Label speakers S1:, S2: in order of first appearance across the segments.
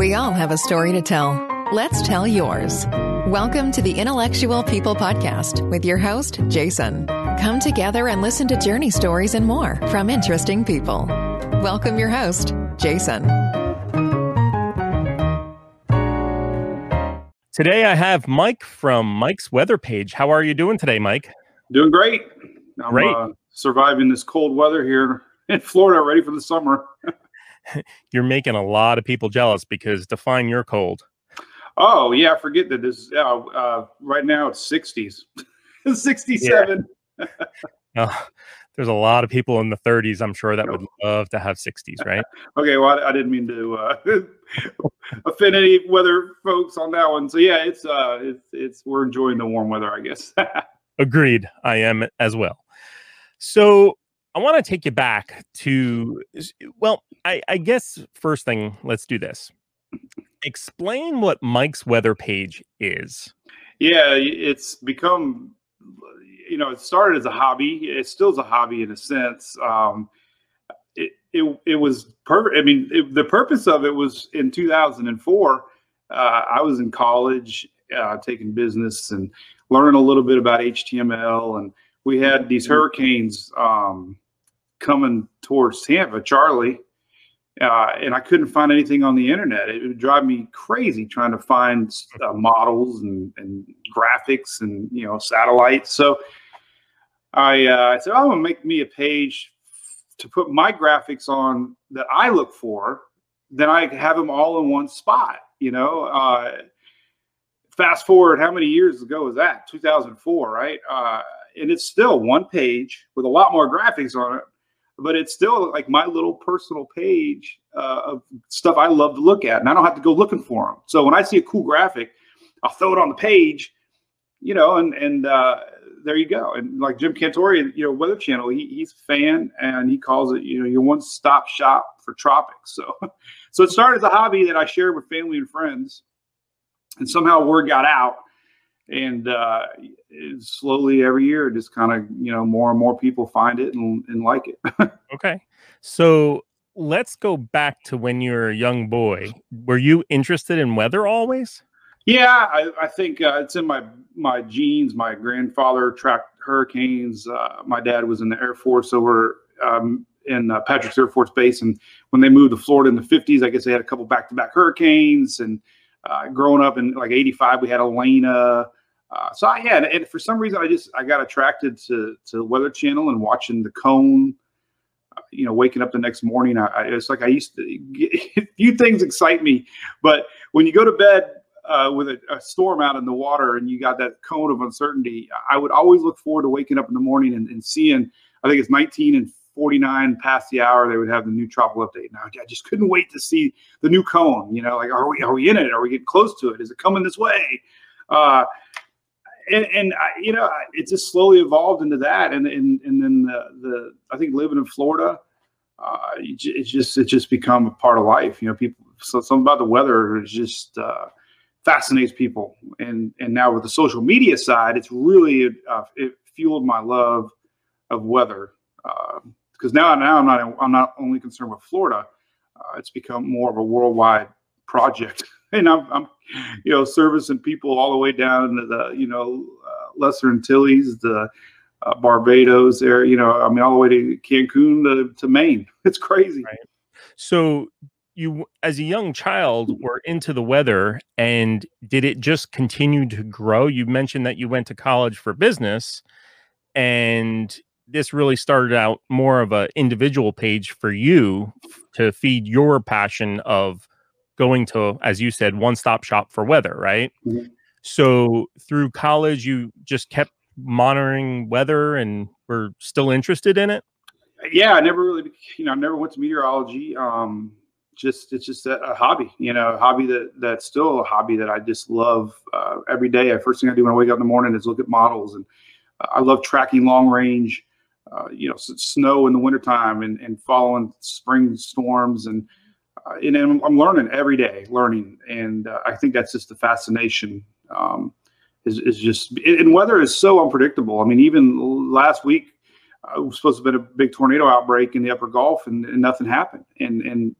S1: We all have a story to tell. Let's tell yours. Welcome to the Intellectual People Podcast with your host, Jason. Come together and listen to journey stories and more from interesting people. Welcome your host, Jason.
S2: Today I have Mike from Mike's Weather Page. How are you doing today, Mike?
S3: Doing great. I'm
S2: Great.
S3: Uh, surviving this cold weather here in Florida, ready for the summer.
S2: You're making a lot of people jealous because define your cold.
S3: Oh yeah, forget that this. Uh, uh, right now it's 60s, 67.
S2: Oh, there's a lot of people in the 30s, I'm sure, that would love to have 60s, right?
S3: Okay, well I, I didn't mean to uh, offend any weather folks on that one. So yeah, it's uh, it's it's we're enjoying the warm weather, I guess.
S2: Agreed. I am as well. So I want to take you back to, well, I, I guess first thing, let's do this. Explain what Mike's Weather Page is.
S3: Yeah, it's become, you know, it started as a hobby. It still is a hobby in a sense. Um, it, it, it was perfect. I mean, it, the purpose of it was in 2004. Uh, I was in college uh, taking business and learning a little bit about HTML. And we had these hurricanes um, coming towards Tampa, Charley. Uh, and I couldn't find anything on the internet. It would drive me crazy trying to find uh, models and, and graphics and you know satellites. So I, uh, I said, "Oh, I'm gonna make me a page to put my graphics on that I look for. Then I have them all in one spot. You know, uh, fast forward, how many years ago was that? 2004, right? Uh, and it's still one page with a lot more graphics on it but it's still like my little personal page uh, of stuff I love to look at, and I don't have to go looking for them. So when I see a cool graphic, I'll throw it on the page, you know, and and uh, there you go. And like Jim Cantore, you know, Weather Channel, he, he's a fan, and he calls it, you know, your one-stop shop for tropics. So, so it started as a hobby that I shared with family and friends, and somehow word got out and uh, slowly every year, just kind of you know more and more people find it and, and like it.
S2: Okay. So let's go back to when you were a young boy. Were you interested in weather always?
S3: yeah, I, I think uh, it's in my my genes. My grandfather tracked hurricanes. Uh, my dad was in the Air Force over um, in uh, Patrick's Air Force Base, and when they moved to Florida in the '50s, I guess they had a couple back-to-back hurricanes. And uh, growing up in like '85, we had Elena. Uh, so I, yeah, and, for some reason, I just I got attracted to to Weather Channel and watching the cone. Uh, you know, waking up the next morning, I, I it's like I used to. Get, few things excite me, but when you go to bed uh, with a, a storm out in the water and you got that cone of uncertainty, I would always look forward to waking up in the morning and, and seeing. I think it's 19 and 49 past the hour. They would have the new tropical update. Now I just couldn't wait to see the new cone. You know, like are we are we in it? Are we getting close to it? Is it coming this way? Uh, and, and I, you know, it just slowly evolved into that, and and and then the, the I think living in Florida, uh, it's just it's just become a part of life. You know, people. So something about the weather is just uh, fascinates people, and and now with the social media side, it's really uh, it fueled my love of weather. Because now now I'm not I'm not only concerned with Florida, uh, it's become more of a worldwide project, and I'm, I'm you know, servicing people all the way down to the, you know, uh, Lesser Antilles, the uh, Barbados there, you know, I mean, all the way to Cancun to, to Maine. It's crazy.
S2: Right. So you as a young child were into the weather and did it just continue to grow? You mentioned that you went to college for business and this really started out more of a individual page for you to feed your passion of going to as you said one stop shop for weather, right?
S3: Mhm.
S2: So through college you just kept monitoring weather and were still interested in it?
S3: Yeah, I never really, you know, I never went to meteorology. Um, just it's just a, a hobby, you know, a hobby that that's still a hobby that I just love uh, every day. First thing I do when I wake up in the morning is look at models, and uh, I love tracking long range, uh, you know, snow in the wintertime and and following spring storms, and and I'm, I'm learning every day, learning, and uh, I think that's just the fascination. Um, is, is just and weather is so unpredictable. I mean, even last week uh, was supposed to have been a big tornado outbreak in the upper Gulf, and, and nothing happened. And and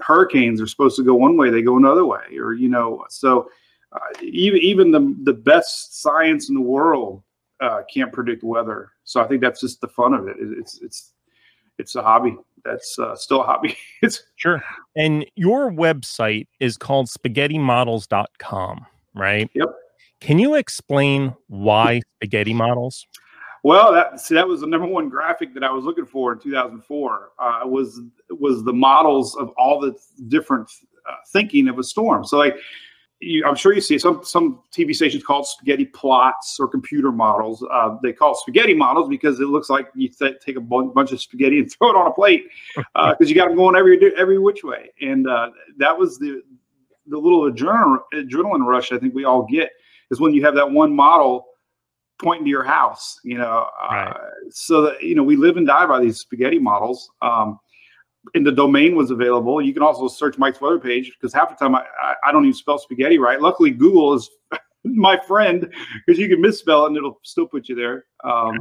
S3: hurricanes are supposed to go one way, they go another way, or you know, so uh, even even the the best science in the world uh, can't predict weather. So I think that's just the fun of it. It's it's it's a hobby. That's uh, still a hobby. it's
S2: sure. And your website is called spaghettimodels.com, right?
S3: Yep.
S2: Can you explain why spaghetti models?
S3: Well, that see, that was the number one graphic that I was looking for in 2004. Uh, was was the models of all the different uh, thinking of a storm. So like you, I'm sure you see some some TV stations called spaghetti plots or computer models. Uh, they call spaghetti models because it looks like you th- take a b- bunch of spaghetti and throw it on a plate because uh, you got them going every every which way. And uh, that was the the little adrenaline, adrenaline rush I think we all get is when you have that one model pointing to your house. You know, uh, right. so that you know we live and die by these spaghetti models. Um, and the domain was available. You can also search Mike's weather page because half the time I, I, don't even spell spaghetti right. Luckily, Google is my friend because you can misspell it and it'll still put you there. Um,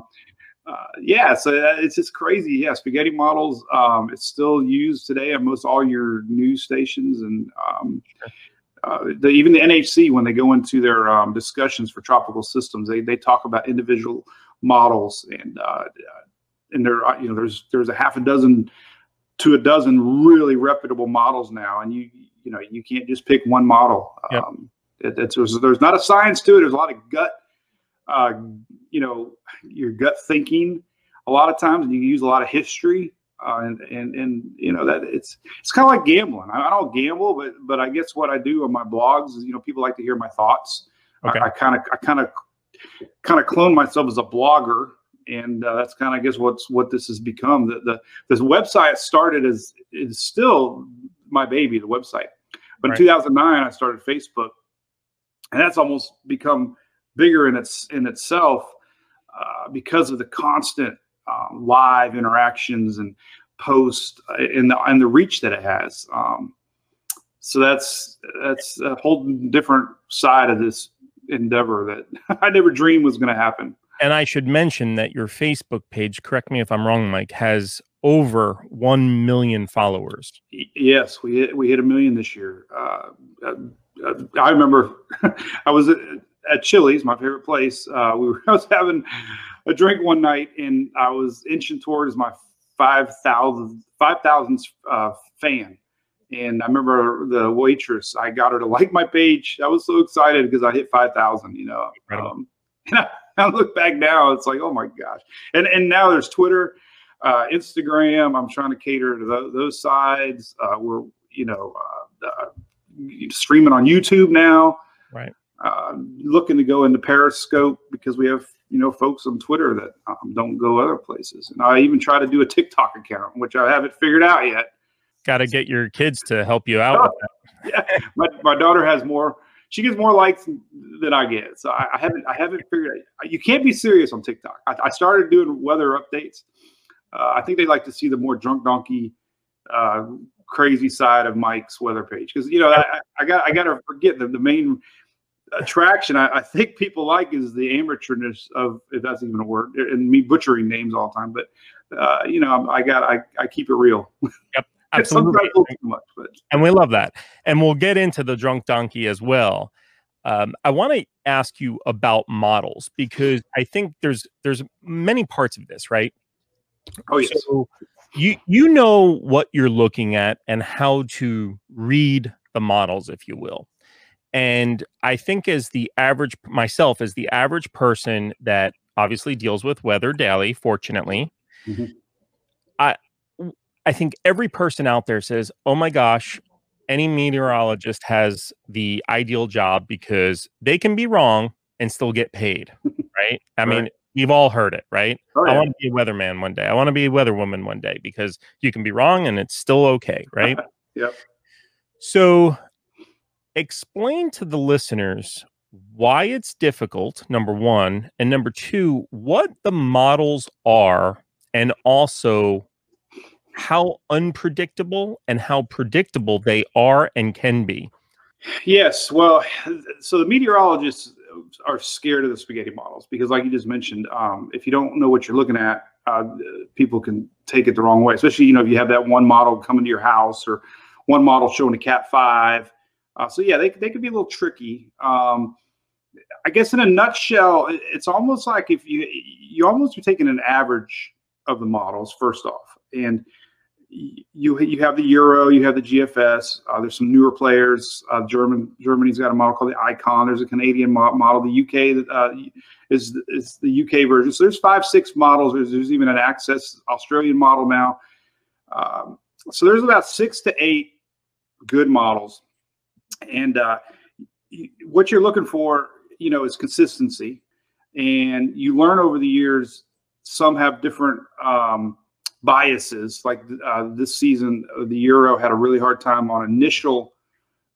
S3: uh, yeah, so it's just crazy. Yeah, spaghetti models. Um, it's still used today on most all your news stations and um, uh, the, even the NHC when they go into their um, discussions for tropical systems, they they talk about individual models and uh, and there you know there's there's a half a dozen to a dozen really reputable models now, and you you know you can't just pick one model. Yep. Um, it, it's there's, there's not a science to it. There's a lot of gut, uh, you know, your gut thinking. A lot of times, and you use a lot of history, uh, and and and you know that it's it's kind of like gambling. I, I, don't gamble, but but I guess what I do on my blogs is you know people like to hear my thoughts. Okay. I kind of I kind of kind of clone myself as a blogger and uh, that's kind of I guess what's what this has become. The, the this website started as is still my baby, the website. But right. in 2009, I started Facebook, and that's almost become bigger in its in itself uh, because of the constant um, live interactions and posts uh, and the and the reach that it has. Um, so that's that's a whole different side of this endeavor that I never dreamed was going to happen.
S2: And I should mention that your Facebook page, correct me if I'm wrong, Mike, has over 1 million followers.
S3: Yes, we hit, we hit a million this year. Uh, uh, uh I remember I was at, at Chili's, my favorite place. Uh, we were, I was having a drink one night and I was inching towards my 5,000 5,000th uh, fan. And I remember the waitress, I got her to like my page. I was so excited because I hit 5,000, you know. Um, and I, I look back now, it's like, oh my gosh. And and now there's Twitter, uh, Instagram. I'm trying to cater to the, those sides. Uh, we're you know uh, uh streaming on YouTube now.
S2: Right.
S3: Uh, looking to go into Periscope because we have you know folks on Twitter that um, don't go other places. And I even try to do a TikTok account, which I haven't figured out yet.
S2: Got to get your kids to help you out.
S3: yeah, my, my daughter has more she gets more likes than I get. So I, I haven't I haven't figured out. You can't be serious on TikTok. I, I started doing weather updates. Uh, I think they like to see the more drunk donkey, uh, crazy side of Mike's weather page because you know I, I, got I got to forget the, the main attraction I, I, think people like is the amateurness of if that's even a word and me butchering names all the time. But uh, you know I got I, I keep it real.
S2: Yep. Absolutely. Much. And we love that. And we'll get into the drunk donkey as well. Um, I want to ask you about models because I think there's there's many parts of this, right?
S3: Oh yes. So
S2: you you know what you're looking at and how to read the models, if you will. And I think as the average myself, as the average person that obviously deals with weather daily, fortunately, mm-hmm. I I think every person out there says, "Oh my gosh, any meteorologist has the ideal job because they can be wrong and still get paid." right? I right. mean, we've all heard it, right? Oh, yeah. I want to be a weatherman one day. I want to be a weatherwoman one day because you can be wrong and it's still okay, right?
S3: yep.
S2: So, explain to the listeners why it's difficult, number one, and number two, what the models are, and also how unpredictable and how predictable they are and can be.
S3: Yes. Well, so the meteorologists are scared of the spaghetti models because, like you just mentioned, um, if you don't know what you're looking at, uh, people can take it the wrong way. Especially, you know, if you have that one model coming to your house or one model showing a Cat Five. Uh, so yeah, they they could be a little tricky. Um, I guess in a nutshell, it's almost like if you you almost are taking an average of the models first off, and you you have the Euro, you have the GFS. Uh, there's some newer players. Uh, German Germany's got a model called the Icon. There's a Canadian mo- model. The UK uh, is is the UK version. So there's five six models. There's, there's even an Access Australian model now. Um, so there's about six to eight good models, and uh, what you're looking for, you know, is consistency. And you learn over the years. Some have different. Um, biases. Like uh, this season, uh, the Euro had a really hard time on initial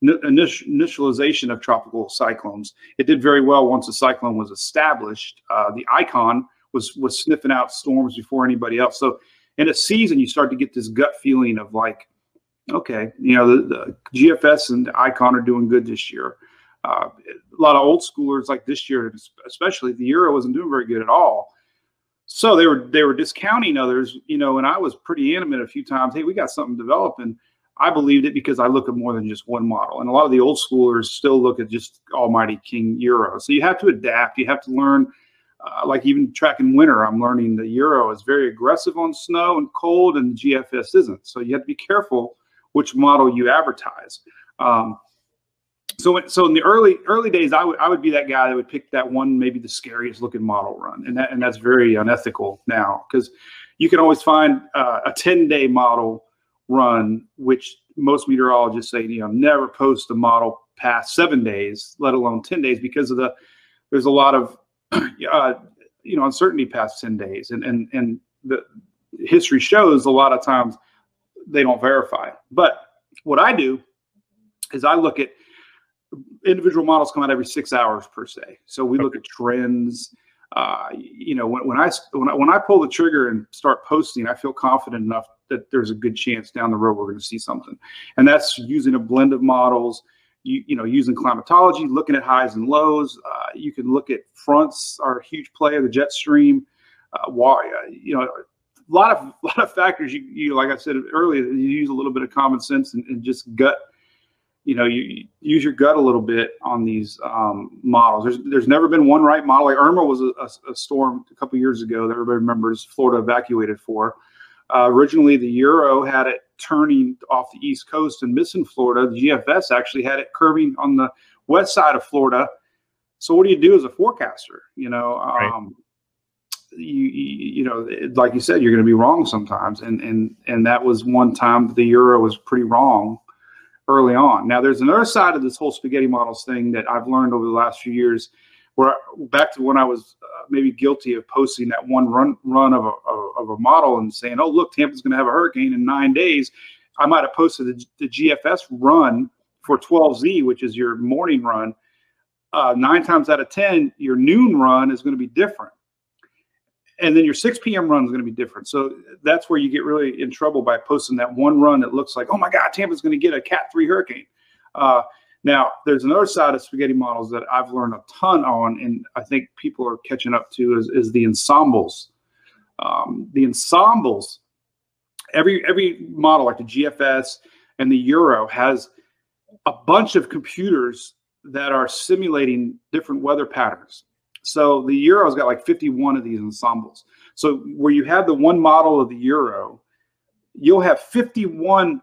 S3: initial, initialization of tropical cyclones. It did very well once a cyclone was established. Uh, the icon was was sniffing out storms before anybody else. So in a season, you start to get this gut feeling of like, okay, you know, the, the GFS and the icon are doing good this year. Uh, a lot of old schoolers like this year, especially the Euro wasn't doing very good at all so they were they were discounting others, you know, and I was pretty intimate a few times. Hey, we got something developing. I believed it because I look at more than just one model, and a lot of the old schoolers still look at just Almighty King Euro. So you have to adapt. You have to learn. Uh, like even tracking winter, I'm learning the Euro is very aggressive on snow and cold, and the GFS isn't. So you have to be careful which model you advertise. Um, so so in the early early days, I would I would be that guy that would pick that one maybe the scariest looking model run, and that and that's very unethical now because you can always find uh, a ten day model run, which most meteorologists say you know never post a model past seven days, let alone ten days, because of the there's a lot of uh, you know uncertainty past ten days, and and and the history shows a lot of times they don't verify. But what I do is I look at individual models come out every six hours per se. So we look at trends. Uh, you know, when, when I when I when I pull the trigger and start posting, I feel confident enough that there's a good chance down the road we're going to see something, and that's using a blend of models. You, you know, using climatology, looking at highs and lows. Uh, you can look at fronts are a huge player, the jet stream. Uh, why, uh, you know, a lot of a lot of factors. You, you like I said earlier, you use a little bit of common sense and, and just gut you know, you, use your gut a little bit on these um, models. There's there's never been one right model. Like Irma was a, a, a storm a couple years ago that everybody remembers Florida evacuated for. Uh, originally, the Euro had it turning off the east coast and missing Florida. The GFS actually had it curving on the west side of Florida. So what do you do as a forecaster? You know, right. um, you, you, you know, like you said, you're going to be wrong sometimes, and and and that was one time the Euro was pretty wrong early on. Now, there's another side of this whole spaghetti models thing that I've learned over the last few years, where back to when I was uh, maybe guilty of posting that one run run of a, of a model and saying, "Oh, look, Tampa's going to have a hurricane in nine days." I might have posted the, the GFS run for 12Z, which is your morning run. Uh, nine times out of ten, your noon run is going to be different and then your 6 p.m. run is going to be different. So that's where you get really in trouble by posting that one run that looks like, oh my God, Tampa's going to get a Cat 3 hurricane. Uh, now, there's another side of spaghetti models that I've learned a ton on, and I think people are catching up to is, is the ensembles. Um, the ensembles, every every model like the GFS and the Euro has a bunch of computers that are simulating different weather patterns. So the Euro's got like 51 of these ensembles. So where you have the one model of the Euro, you'll have 51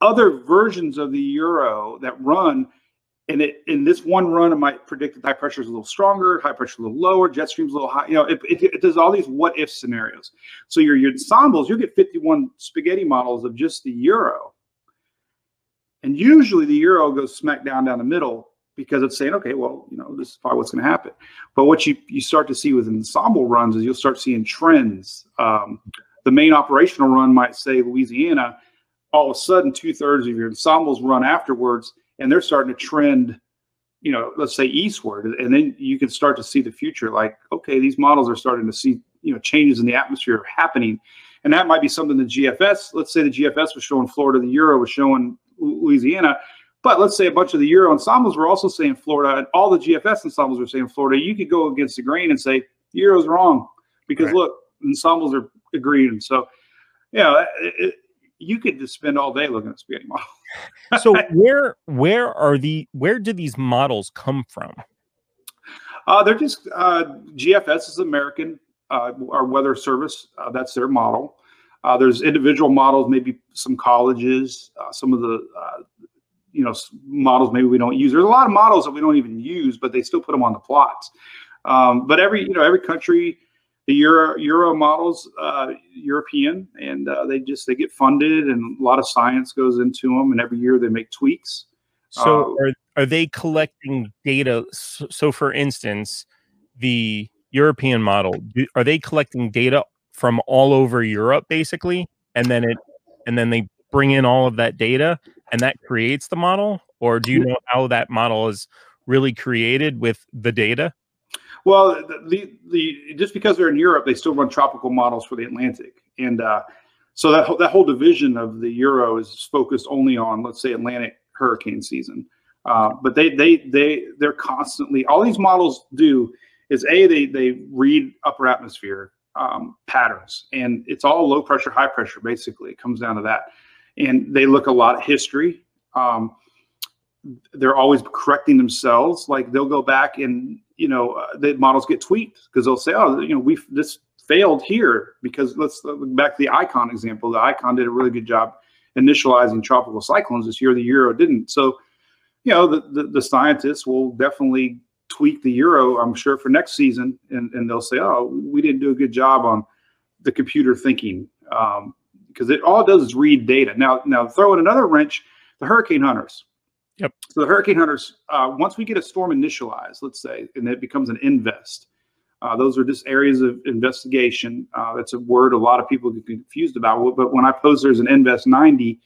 S3: other versions of the Euro that run. And it, in this one run, it might predict that high pressure is a little stronger, high pressure a little lower, jet stream's a little high. You know, it, it, it does all these what if scenarios. So your, your ensembles, you'll get 51 spaghetti models of just the Euro. And usually the Euro goes smack down down the middle because it's saying, okay, well, you know, this is probably what's going to happen. But what you, you start to see with ensemble runs is you'll start seeing trends. Um, the main operational run might say Louisiana. All of a sudden, two thirds of your ensembles run afterwards, and they're starting to trend, you know, let's say eastward. And then you can start to see the future like, okay, these models are starting to see, you know, changes in the atmosphere happening. And that might be something the GFS, let's say the GFS was showing Florida, the Euro was showing Louisiana but let's say a bunch of the Euro ensembles were also saying Florida, and all the GFS ensembles were saying Florida. You could go against the grain and say the Euro's wrong because right. look, ensembles are agreeing. So, yeah, it, you could just spend all day looking at spaghetti models.
S2: so where where are the where do these models come from?
S3: Uh, they're just uh, GFS is American, uh, our weather service. Uh, that's their model. Uh, there's individual models, maybe some colleges, uh, some of the you know models maybe we don't use. There's a lot of models that we don't even use, but they still put them on the plots. Um, but every you know every country, the Euro Euro models, uh, European, and uh, they just they get funded, and a lot of science goes into them, and every year they make tweaks.
S2: So uh, are are they collecting data? So, so for instance, the European model, do, are they collecting data from all over Europe basically, and then it and then they bring in all of that data and that creates the model? Or do you know how that model is really created with the data?
S3: Well the, the, just because they're in europe they still run tropical models for the atlantic. And uh, so that, that whole division of the euro is focused only on let's say atlantic hurricane season. Uh, but they they they they're constantly all these models do is a they they read upper atmosphere um, patterns. And it's all low pressure high pressure basically. It comes down to that and they look a lot at history. Um, they're always correcting themselves. Like they'll go back and you know uh, the models get tweaked because they'll say, oh, you know, we this failed here because let's look back to the icon example. The icon did a really good job initializing tropical cyclones this year. The euro didn't. So, you know, the the, the scientists will definitely tweak the euro. I'm sure for next season, and and they'll say, oh, we didn't do a good job on the computer thinking. Um, because it all does is read data. Now, now throw in another wrench, the hurricane hunters.
S2: Yep.
S3: So the hurricane hunters, uh, once we get a storm initialized, let's say, and it becomes an invest, uh, those are just areas of investigation. Uh, that's a word a lot of people get confused about. But when I pose there's an invest 90,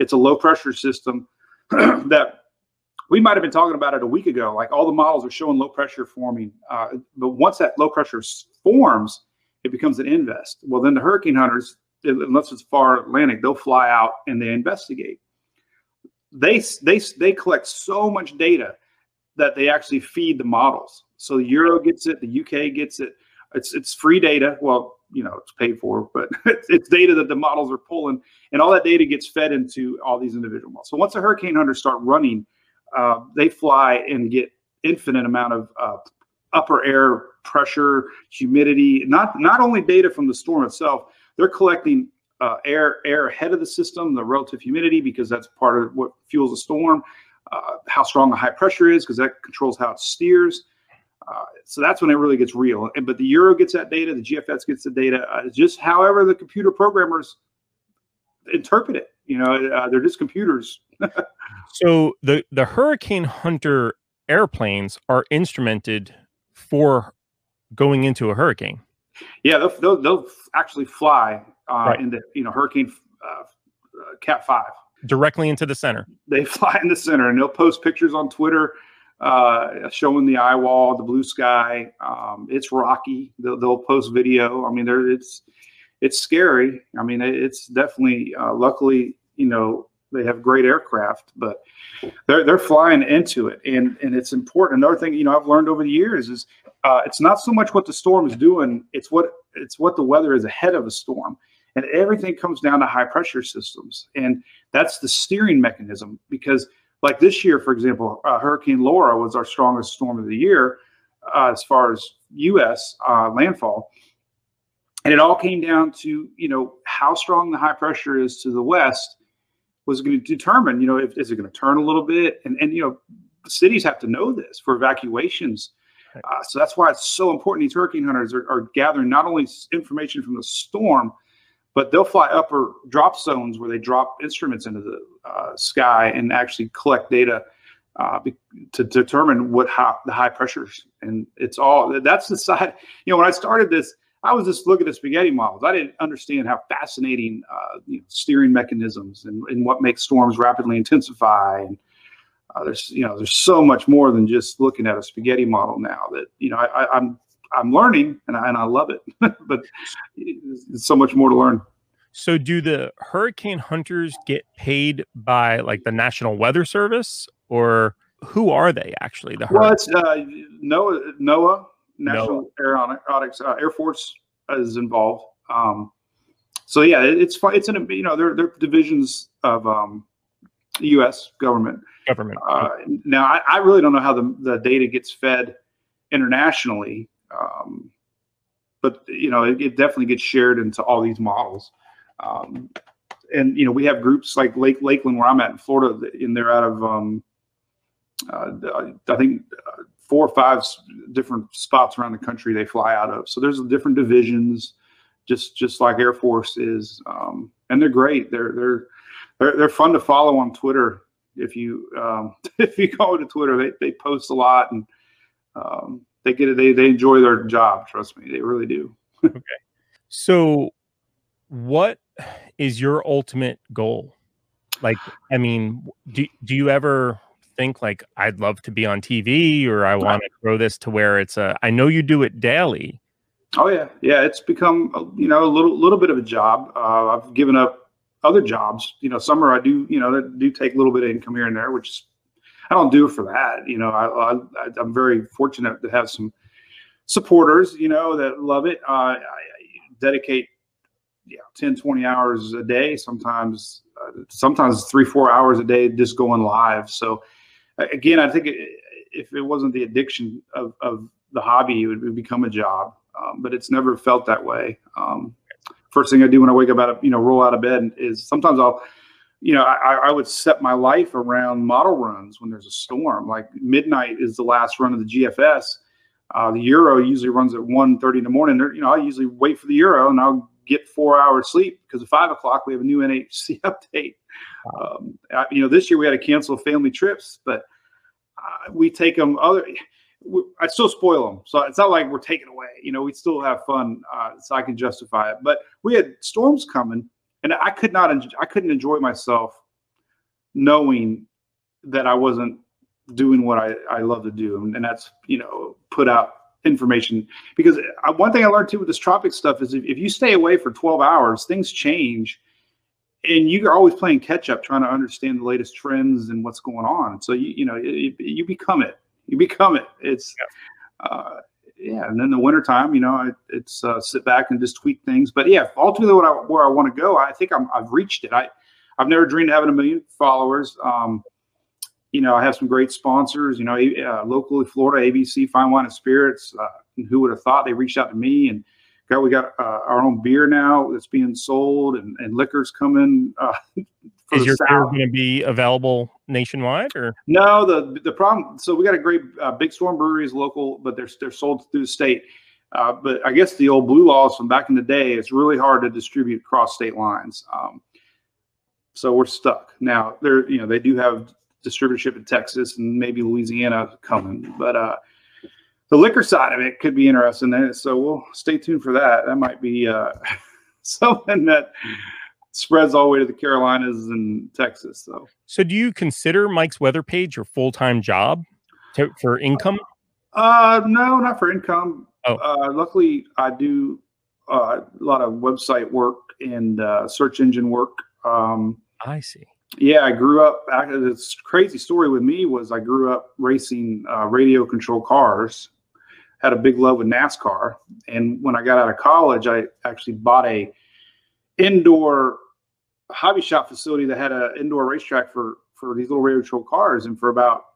S3: it's a low pressure system that we might have been talking about it a week ago. Like all the models are showing low pressure forming. Uh, but once that low pressure forms, it becomes an invest. Well, then the hurricane hunters, unless it's far Atlantic, they'll fly out and they investigate. They they they collect so much data that they actually feed the models. So the Euro gets it, the UK gets it. It's it's free data. Well, you know, it's paid for, but it's, it's data that the models are pulling, and all that data gets fed into all these individual models. So once the hurricane hunters start running, uh, they fly and get infinite amount of uh, upper air pressure, humidity, not not only data from the storm itself, they're collecting uh, air air ahead of the system, the relative humidity, because that's part of what fuels a storm. Uh, how strong a high pressure is, because that controls how it steers. Uh, so that's when it really gets real. And, but the Euro gets that data, the GFS gets the data. Uh, just however the computer programmers interpret it. You know, uh, they're just computers.
S2: so the the Hurricane Hunter airplanes are instrumented for going into a hurricane.
S3: Yeah, they'll, they'll, they'll actually fly uh, right. into you know Hurricane uh, uh, Cat Five
S2: directly into the center.
S3: They fly in the center, and they'll post pictures on Twitter uh, showing the eye wall, the blue sky. Um, it's rocky. They'll, they'll, post video. I mean, there it's it's scary. I mean, it's definitely. Uh, luckily, you know, they have great aircraft, but they're they're flying into it, and and it's important. Another thing, you know, I've learned over the years is uh, it's not so much what the storm is doing; it's what it's what the weather is ahead of the storm, and everything comes down to high pressure systems, and that's the steering mechanism. Because like this year, for example, uh, Hurricane Laura was our strongest storm of the year uh, as far as U.S. Uh, landfall. And it all came down to, you know, how strong the high pressure is to the west was going to determine, you know, if is it going to turn a little bit, and and you know, cities have to know this for evacuations. Uh, so that's why it's so important. These hurricane hunters are, are, gathering not only information from the storm, but they'll fly upper drop zones where they drop instruments into the uh, sky and actually collect data uh, to determine what how, the high pressures. And it's all that's the side. You know, when I started this, I was just looking at the spaghetti models. I didn't understand how fascinating uh, you know, steering mechanisms and, and what makes storms rapidly intensify. And uh, there's you know there's so much more than just looking at a spaghetti model now. That you know I, I'm I'm learning and I, and I love it, but it's so much more to learn.
S2: So, do the hurricane hunters get paid by like the National Weather Service, or who are they actually?
S3: The well, it's uh, NOAA, NOAA National Aeronautics uh, Air Force is involved. Um, so yeah, it, it's fun. It's in a, you know, they're, they're divisions of, um, U.S. government.
S2: Government.
S3: Uh, now, I, I, really don't know how the, the data gets fed internationally, um, but you know, it, it, definitely gets shared into all these models. Um, and you know, we have groups like Lake Lakeland, where I'm at in Florida, and they're out of um, uh, I think uh, four or five different spots around the country they fly out of. So there's different divisions, just just like Air Force is, um, and they're great. They're they're they're they're fun to follow on Twitter. If you um, if you go to Twitter, they, they post a lot and um, they get it. They they enjoy their job. Trust me, they really do.
S2: okay. So, what is your ultimate goal? Like, I mean, do do you ever think like I'd love to be on TV or I want to grow this to where it's a? I know you do it daily.
S3: Oh yeah, yeah. It's become you know a little little bit of a job. Uh, I've given up other jobs. You know, summer I do, you know, that do take a little bit of income here and there, which is, I don't do it for that. You know, I, I am very fortunate to have some supporters, you know, that love it. Uh, I, dedicate yeah 10 20 hours a day sometimes uh, sometimes three four hours a day just going live so again i think it, if it wasn't the addiction of, of the hobby it would become a job um, but it's never felt that way um, first thing I do when I wake up out of you know roll out of bed is sometimes I'll you know I, I would set my life around model runs when there's a storm. Like midnight is the last run of the GFS. Uh, the Euro usually runs at 1.30 in the morning. You know I usually wait for the Euro and I'll get four hours sleep because at five o'clock we have a new NHC update. Um, you know this year we had to cancel family trips, but uh, we take them other I still spoil them, so it's not like we're taking away. You know, we still have fun, uh, so I can justify it. But we had storms coming, and I could not, I couldn't enjoy myself knowing that I wasn't doing what I, I love to do, and, and that's you know put out information. Because I, one thing I learned too with this tropic stuff is if, if you stay away for 12 hours, things change, and you're always playing catch up, trying to understand the latest trends and what's going on. So you you know you, you become it you become it. It's yeah. Uh, yeah, and then the wintertime, you know, I, it's uh, sit back and just tweak things. But yeah, ultimately, what I, where I want to go, I think I'm, I've reached it. I I've never dreamed of having a million followers. Um, you know, I have some great sponsors. You know, uh, locally, Florida, ABC, Fine Wine and Spirits. Uh, who would have thought they reached out to me and got we got uh, our own beer now that's being sold and, and liquors coming uh,
S2: is your beer going to be available nationwide or
S3: no the the problem so we got a great uh, big storm brewery is local but they're they're sold through the state uh, but i guess the old blue laws from back in the day it's really hard to distribute across state lines um, so we're stuck now they're you know they do have distributorship in texas and maybe louisiana coming but uh the liquor side of it could be interesting so we'll stay tuned for that that might be uh something that spreads all the way to the Carolinas and Texas. So,
S2: so do you consider Mike's weather page your full time job to, for income?
S3: Uh, no, not for income. Oh. Uh, luckily, I do uh, a lot of website work and uh, search engine work. Um,
S2: I see.
S3: Yeah, I grew up. This crazy story with me was I grew up racing uh, radio control cars. Had a big love with NASCAR, and when I got out of college, I actually bought a indoor hobby shop facility that had an indoor racetrack for for these little radio control cars and for about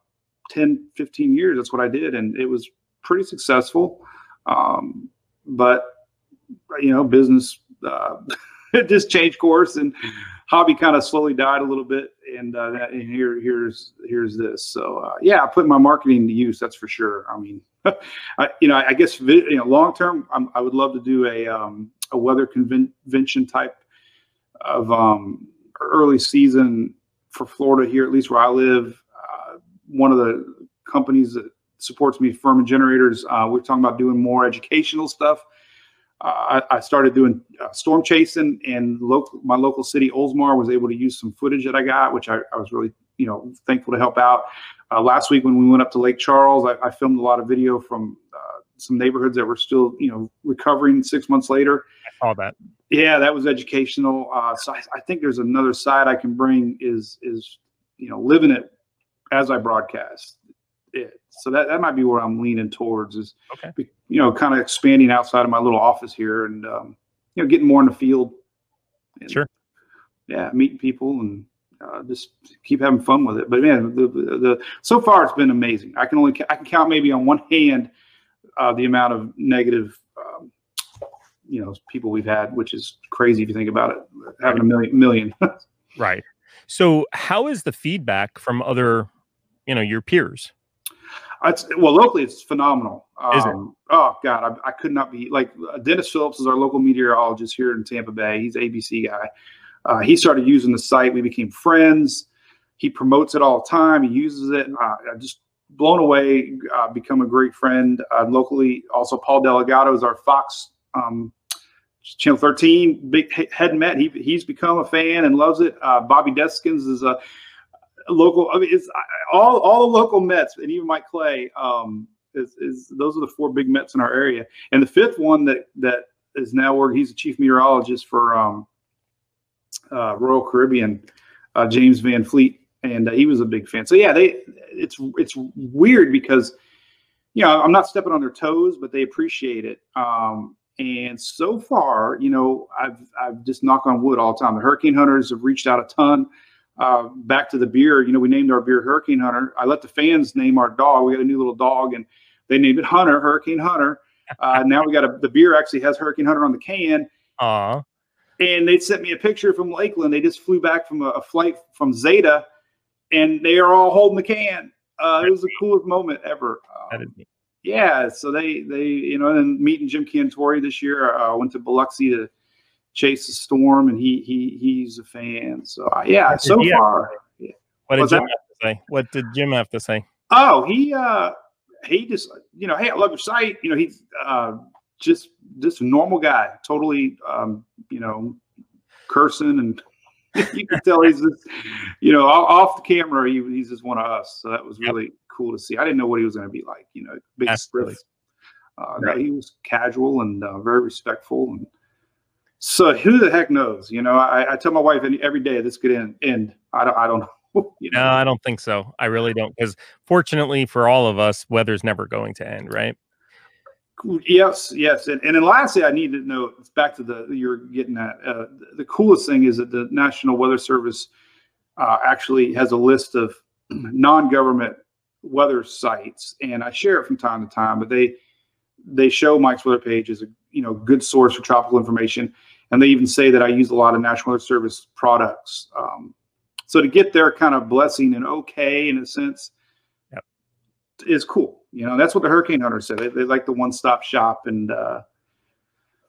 S3: 10 15 years that's what i did and it was pretty successful um, but you know business uh, just changed course and hobby kind of slowly died a little bit and, uh, that, and here here's here's this so uh, yeah i put my marketing to use that's for sure i mean I, you know i guess you know long term i would love to do a um, a weather convention type of um, early season for Florida here, at least where I live. Uh, one of the companies that supports me, Furman Generators, uh, we're talking about doing more educational stuff. Uh, I, I, started doing uh, storm chasing, and local, my local city, Oldsmar, was able to use some footage that I got, which I, I was really, you know, thankful to help out. Uh, last week when we went up to Lake Charles, I, I filmed a lot of video from uh, some neighborhoods that were still, you know, recovering six months later.
S2: Saw that.
S3: Yeah, that was educational. Uh, so I, I, think there's another side I can bring is is you know living it as I broadcast it. So that, that might be where I'm leaning towards is
S2: okay.
S3: you know kind of expanding outside of my little office here and um, you know getting more in the field. And,
S2: Sure.
S3: Yeah, meeting people and uh, just keep having fun with it. But man, the, the, the so far it's been amazing. I can only I can count maybe on one hand uh, the amount of negative. Um, you know, people we've had, which is crazy if you think about it. Having a million, million.
S2: Right. So, how is the feedback from other, you know, your peers?
S3: It's, well, locally, it's phenomenal.
S2: Is it?
S3: Um, oh God, I, I could not be like uh, Dennis Phillips is our local meteorologist here in Tampa Bay. He's ABC guy. Uh, he started using the site. We became friends. He promotes it all the time. He uses it. Uh, I just blown away. Uh, become a great friend uh, locally. Also, Paul Dellegatto is our Fox um, Channel 13 big he- head met. He he's become a fan and loves it. Uh, Bobby Deskins is a local. I mean, it's all all the local Mets and even Mike Clay. Um, is, is those are the four big Mets in our area, and the fifth one that that is now where he's a chief meteorologist for um, uh, Royal Caribbean, uh, James Van Fleet, and uh, he was a big fan. So yeah, they it's it's weird because you know I'm not stepping on their toes, but they appreciate it. Um, and so far, you know, I've I've just knock on wood all the time. The Hurricane Hunters have reached out a ton. Uh, back to the beer, you know, we named our beer Hurricane Hunter. I let the fans name our dog. We got a new little dog, and they named it Hunter, Hurricane Hunter. Uh, now we got a the beer actually has Hurricane Hunter on the can,
S2: Aw.
S3: and they sent me a picture from Lakeland. They just flew back from a, a flight from Zeta, and they are all holding the can. Uh, it was the coolest moment ever. Um, yeah, so they they you know, and meeting Jim Cantore this year. I uh, went to Biloxi to chase the storm, and he he he's a fan. So yeah, so far.
S2: What did Jim
S3: that?
S2: have to say? What did Jim have to say?
S3: Oh, he uh he just you know, hey, I love your site. You know, he's uh just just a normal guy, totally um, you know, cursing and you can tell he's just you know, off the camera, he, he's just one of us. So that was
S2: Yep.
S3: really cool to see. I didn't know what he was going to be like. You know, big
S2: Absolutely.
S3: Uh,
S2: Right.
S3: he was casual and uh, very respectful. And so who the heck knows? You know, I, I tell my wife every day this could end. end. I don't. I don't know. You
S2: No. I don't think so. I really don't. Because fortunately for all of us, weather's never going to end, right?
S3: Yes, yes, and, and then lastly, I need to know. It's back to the you're getting at. Uh, the coolest thing is that the National Weather Service uh, actually has a list of non-government weather sites, and I share it from time to time. But they they show Mike's Weather Page as a you know good source for tropical information, and they even say that I use a lot of National Weather Service products. Um, so to get their kind of blessing and okay in a sense
S2: Yep.
S3: is cool. You know, that's what the Hurricane Hunters said. They, they like the one-stop shop, and uh,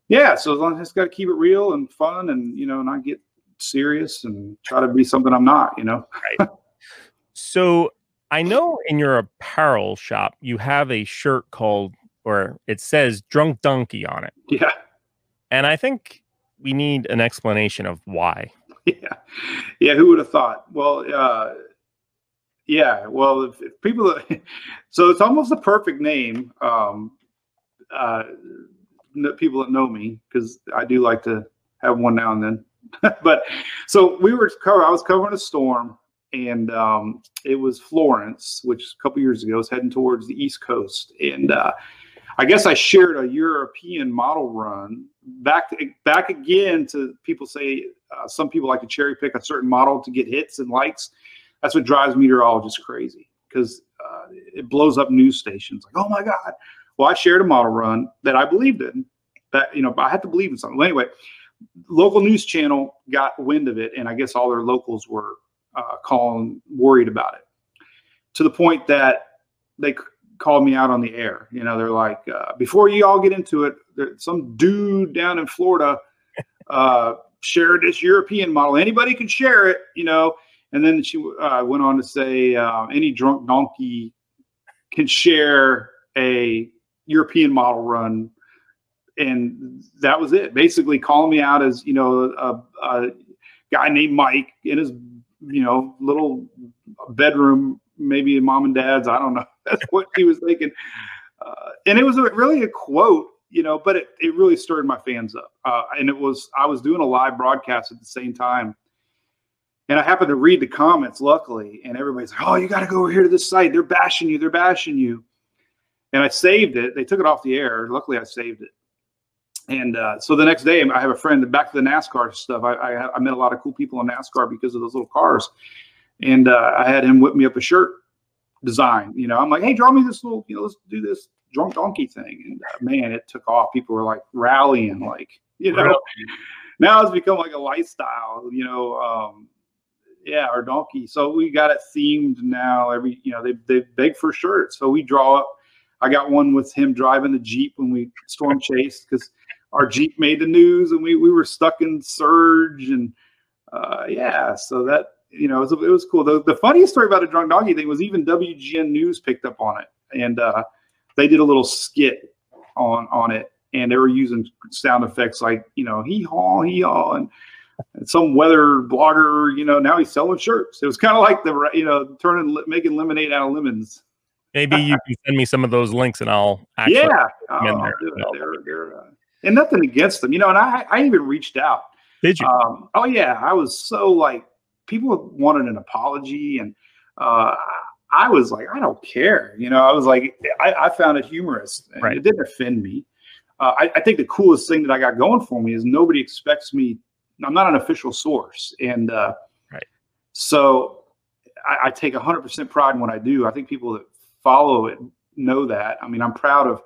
S3: yeah. So as long as it's got to keep it real and fun, and you know, not get serious and try to be something I'm not. You know. right.
S2: So I know in your apparel shop, you have a shirt called, or it says Drunk Donkey on it.
S3: Yeah.
S2: And I think we need an explanation of why.
S3: Yeah. Yeah. Who would have thought? Well, uh, yeah. Well, if, if people, so it's almost a perfect name. Um, uh, people that know me, because I do like to have one now and then. but so we were cover. I was covering a storm, and um, it was Florence, which a couple years ago was heading towards the East Coast, and uh, I guess I shared a European model run back back again to people say uh, some people like to cherry pick a certain model to get hits and likes. That's what drives meteorologists crazy because uh, it blows up news stations. Like, oh my god! Well, I shared a model run that I believed in. That you know, I had to believe in something. Well, anyway, local news channel got wind of it, and I guess all their locals were uh, calling, worried about it, to the point that they called me out on the air. You know, they're like, uh, before you all get into it, there, some dude down in Florida uh, shared this European model. Anybody can share it, you know. And then she uh, went on to say, uh, any drunk donkey can share a European model run. And that was it. Basically, calling me out as you know a, a guy named Mike in his you know little bedroom, maybe mom and dad's. I don't know. That's what he was thinking. Uh, and it was a, really a quote, you know, but it, it really stirred my fans up. Uh, and it was I was doing a live broadcast at the same time, and I happened to read the comments, luckily, and everybody's like, "Oh, you got to go over here to this site. They're bashing you. They're bashing you." And I saved it. They took it off the air. Luckily, I saved it. And uh, so the next day, I have a friend back to the NASCAR stuff. I, I, I met a lot of cool people in NASCAR because of those little cars, and uh, I had him whip me up a shirt design. You know, I'm like, hey, draw me this little, you know, let's do this drunk donkey thing. And uh, man, it took off. People were like rallying, like you know. Really? Now it's become like a lifestyle. You know, um, yeah, our donkey. So we got it themed now. Every you know they they beg for shirts. So we draw up. I got one with him driving the jeep when we storm chased because our jeep made the news and we we were stuck in surge and uh, yeah. So that you know it was, it was cool. The, the funniest story about a drunk donkey thing was even WGN News picked up on it and uh, they did a little skit on on it and they were using sound effects like you know hee haw hee haw and some weather blogger, you know, now he's selling shirts. It was kind of like the, you know, turning, making lemonade out of lemons.
S2: Maybe you can send me some of those links and I'll
S3: actually. Yeah. Oh, they're, they're, uh, and nothing against them, you know, and I, I even reached out.
S2: Did you?
S3: Um, oh yeah. I was so like, people wanted an apology and, uh, I was like, I don't care. You know, I was like, I, I found it humorous. Right. It didn't offend me. Uh, I, I, think the coolest thing that I got going for me is nobody expects me I'm not an official source, and uh, right. so I, I take 100% pride in what I do. I think people that follow it know that. I mean, I'm proud of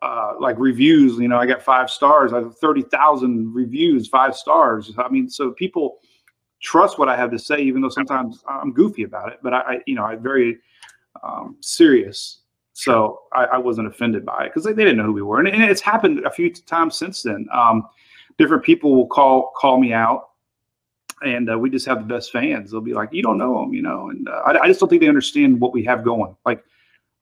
S3: uh, like reviews. You know, I got five stars. I have 30,000 reviews, five stars. I mean, so people trust what I have to say, even though sometimes I'm goofy about it. But I, I you know, I'm very um, serious. So I, I, wasn't offended by it because they, they, didn't know who we were, and, and, it's happened a few times since then. Um, different people will call call me out and uh, we just have the best fans. They'll be like, "You don't know them," you know, and uh, I, I, just don't think they understand what we have going. Like,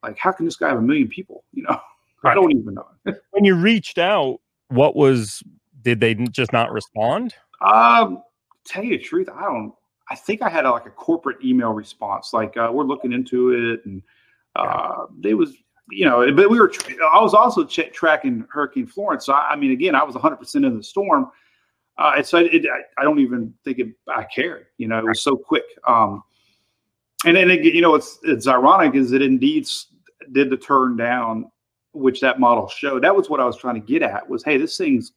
S3: like how can this guy have a million people? You know, right. I don't even know.
S2: when you reached out, what was? Did they just not respond?
S3: Um, tell you the truth, I don't. I think I had a, like a corporate email response, like uh, we're looking into it, and uh, they was you know, but we were, I was also ch- tracking Hurricane Florence. So, I, I, mean, again, I was 100% in the storm. Uh, and so it, I, I, don't even think it, I cared, you know, it was so quick. Um, and then, it, you know, it's, it's ironic is it indeed did the turn down, which that model showed. That was what I was trying to get at was, Hey, this thing's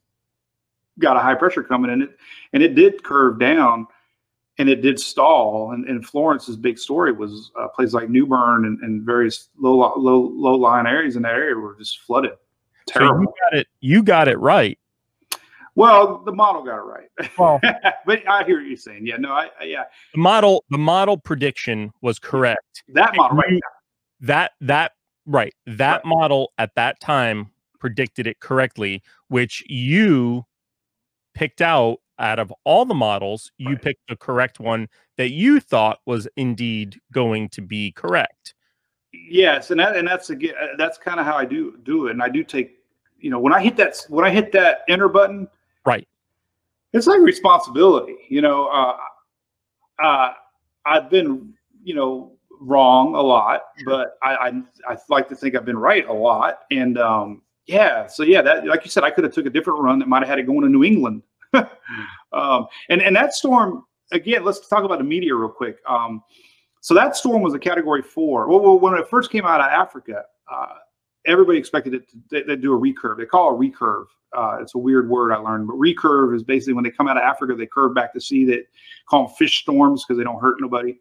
S3: got a high pressure coming in it. And it did curve down and it did stall. And, and Florence's big story was uh, places like New Bern and, and, various low low low lying areas in that area were just flooded.
S2: Terrible. So you got it. You got it right.
S3: Well, the model got it right. Well, but I hear what you're saying. Yeah, no, I, I, yeah.
S2: The model, the model prediction was correct.
S3: That model, right?
S2: That that right. That right. model at that time predicted it correctly, which you picked out out of all the models, you right. picked the correct one that you thought was indeed going to be correct.
S3: Yes, and that and that's again uh, that's kind of how I do do it. And I do take, you know, when I hit that when I hit that enter button,
S2: right,
S3: it's like responsibility. You know, uh, uh, I've been, you know, wrong a lot, but I, I I like to think I've been right a lot. And um, yeah, so yeah, that like you said, I could have took a different run that might have had it going to New England um, and and that storm again. Let's talk about the media real quick. Um, so that storm was a Category Four. Well, when it first came out of Africa, uh, everybody expected it to they, do a recurve. They call it a recurve. Uh, it's a weird word I learned, but recurve is basically when they come out of Africa, they curve back to sea. They call them fish storms because they don't hurt nobody.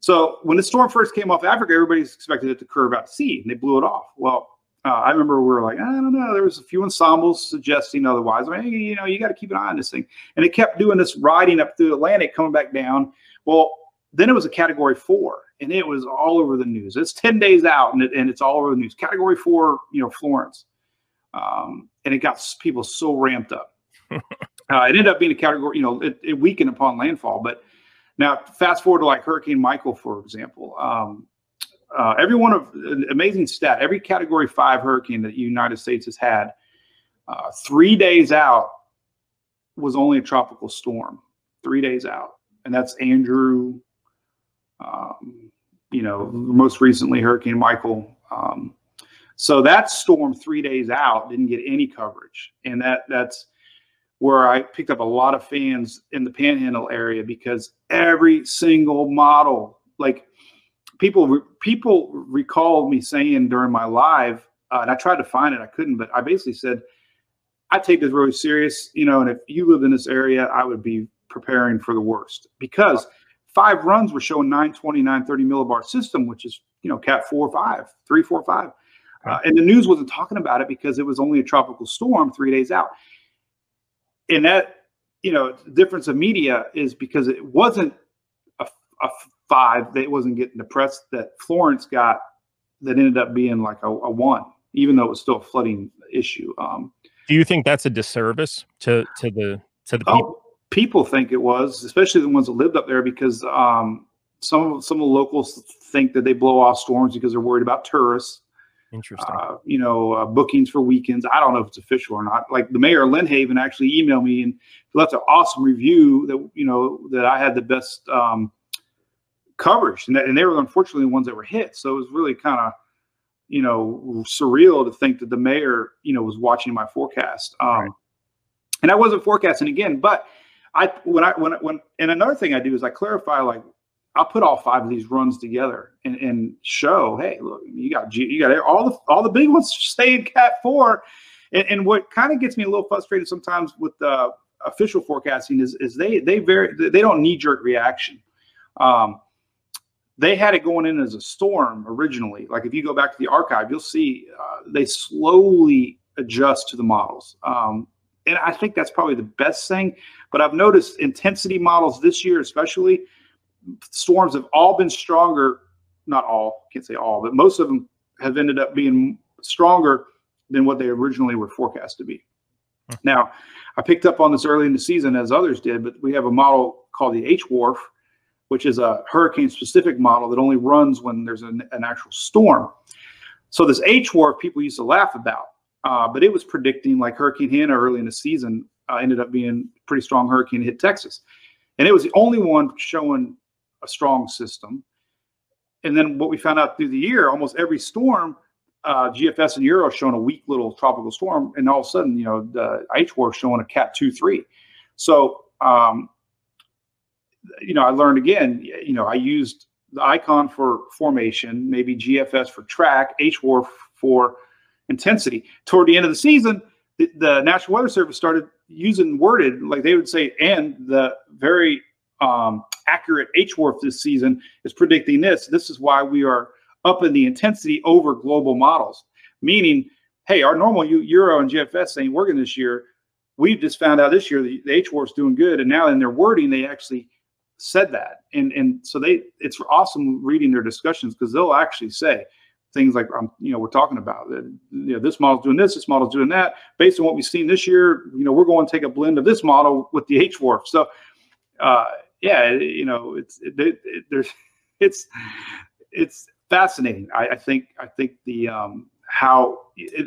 S3: So when the storm first came off Africa, everybody expected it to curve out to sea, and they blew it off. Well, uh, I remember we were like, I don't know. There was a few ensembles suggesting otherwise. I mean, you know, you got to keep an eye on this thing. And it kept doing this riding up through the Atlantic, coming back down. Well, then it was a Category Four, and it was all over the news. It's ten days out, and, it, and it's all over the news. Category Four, you know, Florence, um, and it got people so ramped up. uh, it ended up being a category, you know, it, it weakened upon landfall. But now, fast forward to like Hurricane Michael, for example. Um, uh, every one of amazing stat, every category five hurricane that the United States has had, uh, three days out was only a tropical storm. Three days out, and that's Andrew. Um, you know, most recently Hurricane Michael. Um, so that storm three days out didn't get any coverage, and that that's where I picked up a lot of fans in the Panhandle area because every single model, like people people recall me saying during my live, uh, and I tried to find it, I couldn't, but I basically said I take this really serious, you know, and if you lived in this area, I would be preparing for the worst because five runs were showing 920, 930 millibar system, which is, you know, cat four four, five, three, four, five. Uh, and the news wasn't talking about it because it was only a tropical storm three days out. And that, you know, difference of media is because it wasn't a, a five that wasn't getting the press that Florence got that ended up being like a, a one, even though it was still a flooding issue. Um,
S2: Do you think that's a disservice to to the to the
S3: oh,
S2: people?
S3: people think it was, especially the ones that lived up there, because um, some some of the locals think that they blow off storms because they're worried about tourists.
S2: Interesting.
S3: Uh, you know, uh, bookings for weekends. I don't know if it's official or not. Like the mayor of Lynn Haven actually emailed me and left an awesome review that you know that I had the best um, coverage, and, that, and they were unfortunately the ones that were hit. So it was really kind of you know surreal to think that the mayor you know was watching my forecast. Um, right. And I wasn't forecasting again, but I when I when when and another thing I do is I clarify like I'll put all five of these runs together and, and show, hey, look, you got you got all the all the big ones stay in Cat Four, and, and what kind of gets me a little frustrated sometimes with the official forecasting is is they they very they don't knee jerk reaction. Um, they had it going in as a storm originally. Like if you go back to the archive, you'll see uh, they slowly adjust to the models. Um, and I think that's probably the best thing. But I've noticed intensity models this year, especially storms have all been stronger. Not all, can't say all, but most of them have ended up being stronger than what they originally were forecast to be. Hmm. Now, I picked up on this early in the season, as others did, but we have a model called the HWRF, which is a hurricane specific model that only runs when there's an, an actual storm. So, this HWRF people used to laugh about, uh, but it was predicting like Hurricane Hanna early in the season uh, ended up being pretty strong hurricane hit Texas. And it was the only one showing a strong system. And then what we found out through the year, almost every storm, uh, GFS and Euro showing a weak little tropical storm, and all of a sudden, you know, the HWRF showing a Cat two three. So, um, you know, I learned again. You know, I used the icon for formation, maybe GFS for track, HWRF for intensity. Toward the end of the season, the, the National Weather Service started using worded like they would say, and the very um, accurate HWRF this season is predicting this. This is why we are up in the intensity over global models, meaning, hey, our normal Euro and GFS ain't working this year. We've just found out this year the, the HWRF is doing good, and now in their wording they actually said that, and and so they it's awesome reading their discussions because they'll actually say things like um, you know we're talking about that you know this model's doing this this model's doing that. Based on what we've seen this year you know we're going to take a blend of this model with the HWRF so uh, yeah you know it's it, it, it, there's it's it's fascinating. I, I, think I think the um, how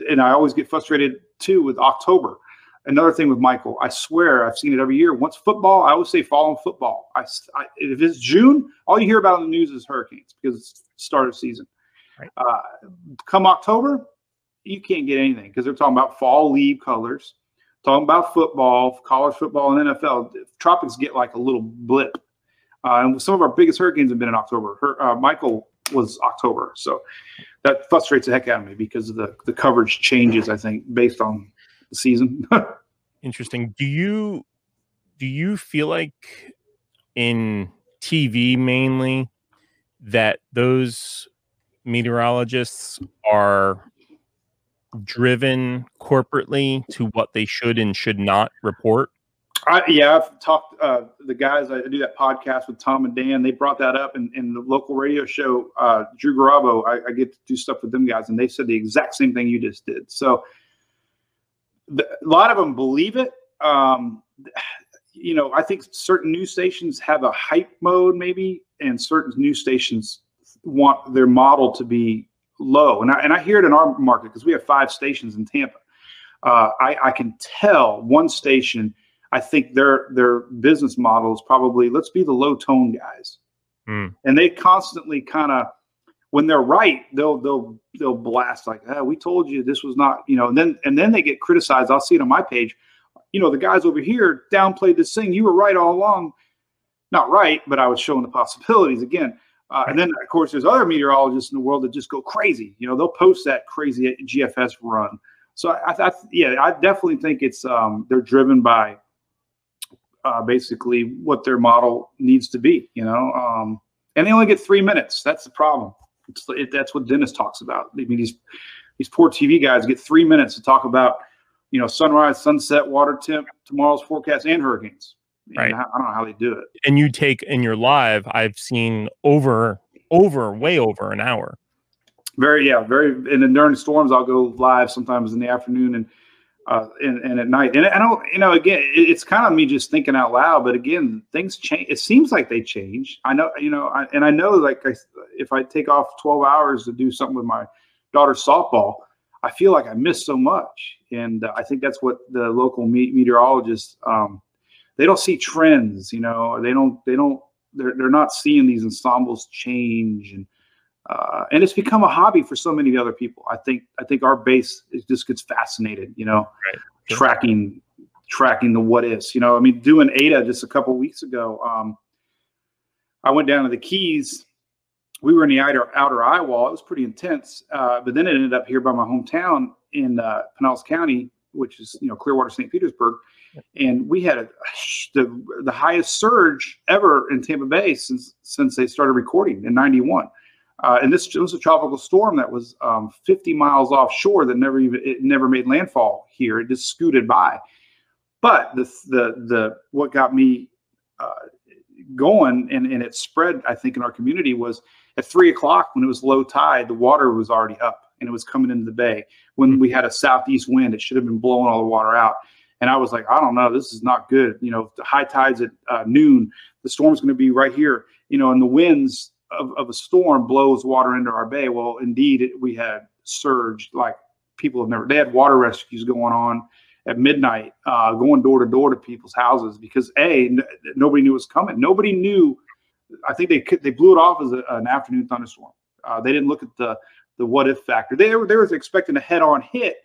S3: and I always get frustrated too with October another thing with Michael I swear I've seen it every year once football I always say fall and football I, I if it's June all you hear about in the news is hurricanes because it's start of season Right. Uh, come October, you can't get anything because they're talking about fall leave colors, talking about football, college football, and NFL. Tropics get like a little blip. Uh, and some of our biggest hurricanes have been in October. Her, uh, Michael was October, so that frustrates the heck out of me because of the the coverage changes. I think based on the season.
S2: Interesting. Do you do you feel like in TV mainly that those meteorologists are driven corporately to what they should and should not report?
S3: I, yeah, I've talked uh, the guys. I do that podcast with Tom and Dan. They brought that up in, in the local radio show. Uh, Drew Garabo, I, I, get to do stuff with them guys, and they said the exact same thing you just did. So the, a lot of them believe it. Um, you know, I think certain news stations have a hype mode, maybe, and certain news stations want their model to be low. And I, and I hear it in our market because we have five stations in Tampa. Uh, I, I can tell one station, I think their their business model is probably let's be the low tone guys. Mm. And they constantly kind of when they're right, they'll they'll they'll blast like, oh, we told you this was not, you know, and then and then they get criticized. I'll see it on my page. You know, the guys over here downplayed this thing. You were right all along. Not right, but I was showing the possibilities again. Uh, and then, of course, there's other meteorologists in the world that just go crazy. You know, they'll post that crazy GFS run. So I, I yeah, I definitely think it's um, they're driven by uh, basically what their model needs to be, you know. Um, and they only get three minutes. That's the problem. It's, it, that's what Dennis talks about. I mean, these these poor TV guys get three minutes to talk about, you know, sunrise, sunset, water temp, tomorrow's forecast, and hurricanes.
S2: Right.
S3: I, I don't know how they do it.
S2: And you take in your live, I've seen over, over, way over an hour.
S3: Very, yeah, very. And then during storms, I'll go live sometimes in the afternoon and uh, and, and at night. And I don't, you know, again, it, it's kind of me just thinking out loud. But again, things change. It seems like they change. I know, you know, I, and I know, like, I, if I take off twelve hours to do something with my daughter's softball, I feel like I miss so much. And uh, I think that's what the local me- meteorologists um, they don't see trends. You know, they don't they don't they're they're not seeing these ensembles change and. Uh, and it's become a hobby for so many other people. I think I think our base is, just gets fascinated, you know,
S2: Right.
S3: Tracking tracking the what ifs. You know, I mean, doing Eta just a couple weeks ago. Um, I went down to the Keys. We were in the outer outer eye wall. It was pretty intense, uh, but then it ended up here by my hometown in uh, Pinellas County, which is you know Clearwater, St. Petersburg, and we had a, the the highest surge ever in Tampa Bay since since they started recording in '91. Uh, and this was a tropical storm that was um, 50 miles offshore that never even it never made landfall here. It just scooted by. But the the the what got me uh, going and, and it spread, I think, in our community was at three o'clock when it was low tide, the water was already up and it was coming into the bay. When we had a southeast wind, it should have been blowing all the water out. And I was like, I don't know, this is not good. You know, the high tides at uh, noon, the storm's going to be right here. You know, and the winds of, of a storm blows water into our bay. Well, indeed, it, we had surge like people have never. They had water rescues going on at midnight, uh, going door to door to people's houses because a n- nobody knew it was coming. Nobody knew. I think they could, they blew it off as a, an afternoon thunderstorm. Uh, they didn't look at the the what if factor. They were they were expecting a head on hit,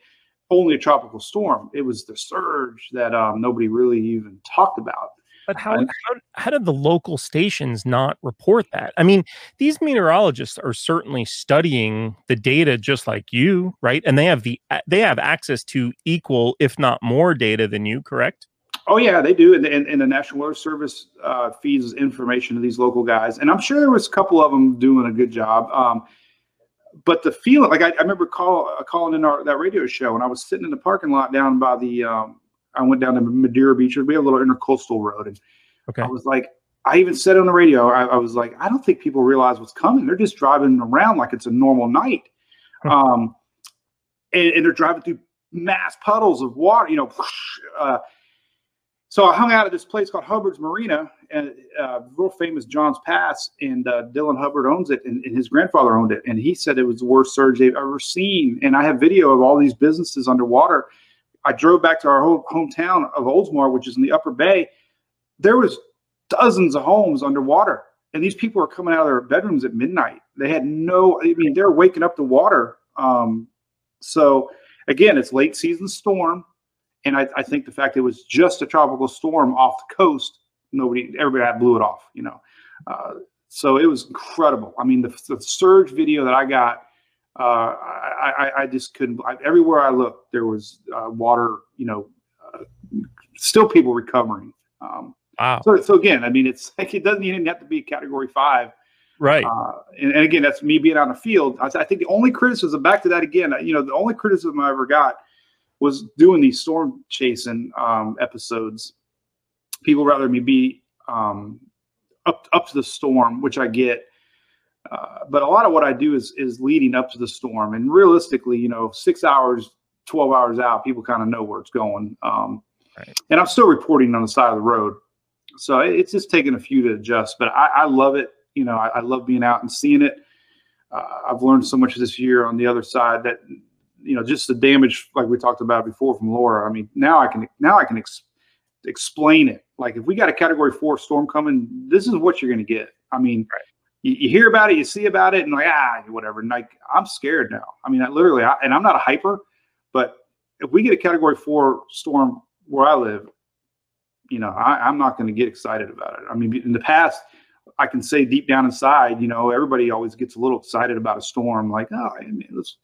S3: only a tropical storm. It was the surge that um, nobody really even talked about.
S2: But how, how how did the local stations not report that? I mean, these meteorologists are certainly studying the data just like you, right? And they have the they have access to equal, if not more, data than you, correct?
S3: Oh yeah, they do, and, and, and the National Weather Service uh, feeds information to these local guys, and I'm sure there was a couple of them doing a good job. Um, but the feeling, like I, I remember call, uh, calling in our that radio show, and I was sitting in the parking lot down by the. Um, I went down to Madeira Beach. We have a little intercoastal road, and
S2: Okay.
S3: I was like, I even said on the radio, I, I was like, I don't think people realize what's coming. They're just driving around like it's a normal night. Um, and, and they're driving through mass puddles of water, you know. Uh, so I hung out at this place called Hubbard's Marina, and uh, real famous John's Pass, and uh, Dylan Hubbard owns it, and, and his grandfather owned it, and he said it was the worst surge they've ever seen. And I have video of all these businesses underwater. I drove back to our home, hometown of Oldsmar, which is in the Upper Bay. There was dozens of homes underwater, and these people were coming out of their bedrooms at midnight. They had no, I mean, they're waking up to water. Um, so again, it's late season storm, and I, I think the fact it was just a tropical storm off the coast, nobody, everybody blew it off, you know. Uh, so it was incredible. I mean, the, the surge video that I got, uh, I, I, I just couldn't. I, everywhere I looked, there was uh, water. You know, uh, still people recovering. Um,
S2: Wow.
S3: so, so again, I mean, it's like it doesn't even have to be category five.
S2: Right.
S3: Uh, and, and again, that's me being on the field. I, I think the only criticism, back to that again, you know, the only criticism I ever got was doing these storm chasing um, episodes. People rather me be um, up up to the storm, which I get. Uh, but a lot of what I do is is leading up to the storm, and realistically, you know, six hours, twelve hours out, people kind of know where it's going. Um,
S2: Right.
S3: And I'm still reporting on the side of the road, so it- it's just taking a few to adjust. But I, I love it. You know, I, I love being out and seeing it. Uh, I've learned so much this year on the other side that you know just the damage, like we talked about before from Laura. I mean, now I can now I can ex- explain it. Like if we got a Category Four storm coming, this is what you're going to get. I mean,
S2: Right.
S3: You, you hear about it, you see about it, and like ah, whatever. And like I'm scared now. I mean, I literally, I, and I'm not a hyper, but if we get a Category Four storm where I live, you know, I, I'm not going to get excited about it. I mean, in the past, I can say deep down inside, you know, everybody always gets a little excited about a storm, like, oh, I mean, let's.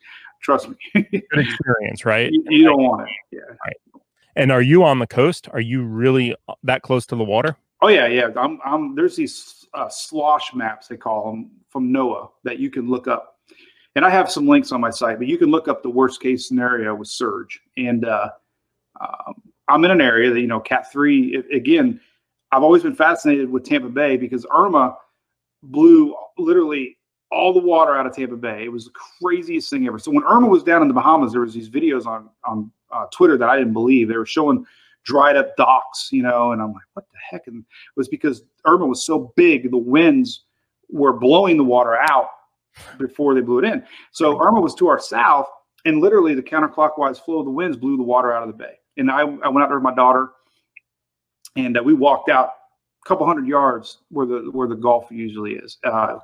S3: Trust me.
S2: Good experience, right?
S3: you, you don't want it. Yeah.
S2: And are you on the coast? Are you really uh, that close to the water?
S3: Oh yeah, yeah. I'm, I'm. There's these uh, slosh maps they call them from NOAA that you can look up, and I have some links on my site. But you can look up the worst case scenario with surge, and uh, um, I'm in an area that you know Cat three. Again, I've always been fascinated with Tampa Bay because Irma blew literally all the water out of Tampa Bay. It was the craziest thing ever. So when Irma was down in the Bahamas, there was these videos on on uh, Twitter that I didn't believe. They were showing dried up docks, you know, and I'm like, what the heck? And it was because Irma was so big, the winds were blowing the water out before they blew it in. So Irma was to our south, and literally the counterclockwise flow of the winds blew the water out of the bay. And I, I went out there with my daughter, and uh, we walked out a couple hundred yards where the where the Gulf usually is. Uh,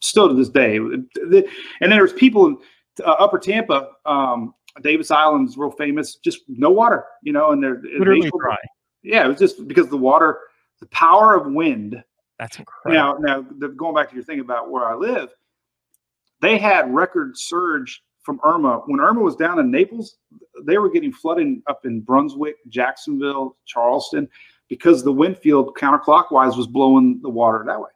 S3: still to this day. And then there's people in uh, Upper Tampa, um, Davis Island's real famous, just no water, you know, and they're
S2: literally dry.
S3: Yeah, it was just because the water, the power of wind.
S2: That's incredible.
S3: Now, now the, going back to your thing about where I live, they had record surge from Irma. When Irma was down in Naples, they were getting flooding up in Brunswick, Jacksonville, Charleston, because the wind field counterclockwise was blowing the water that way.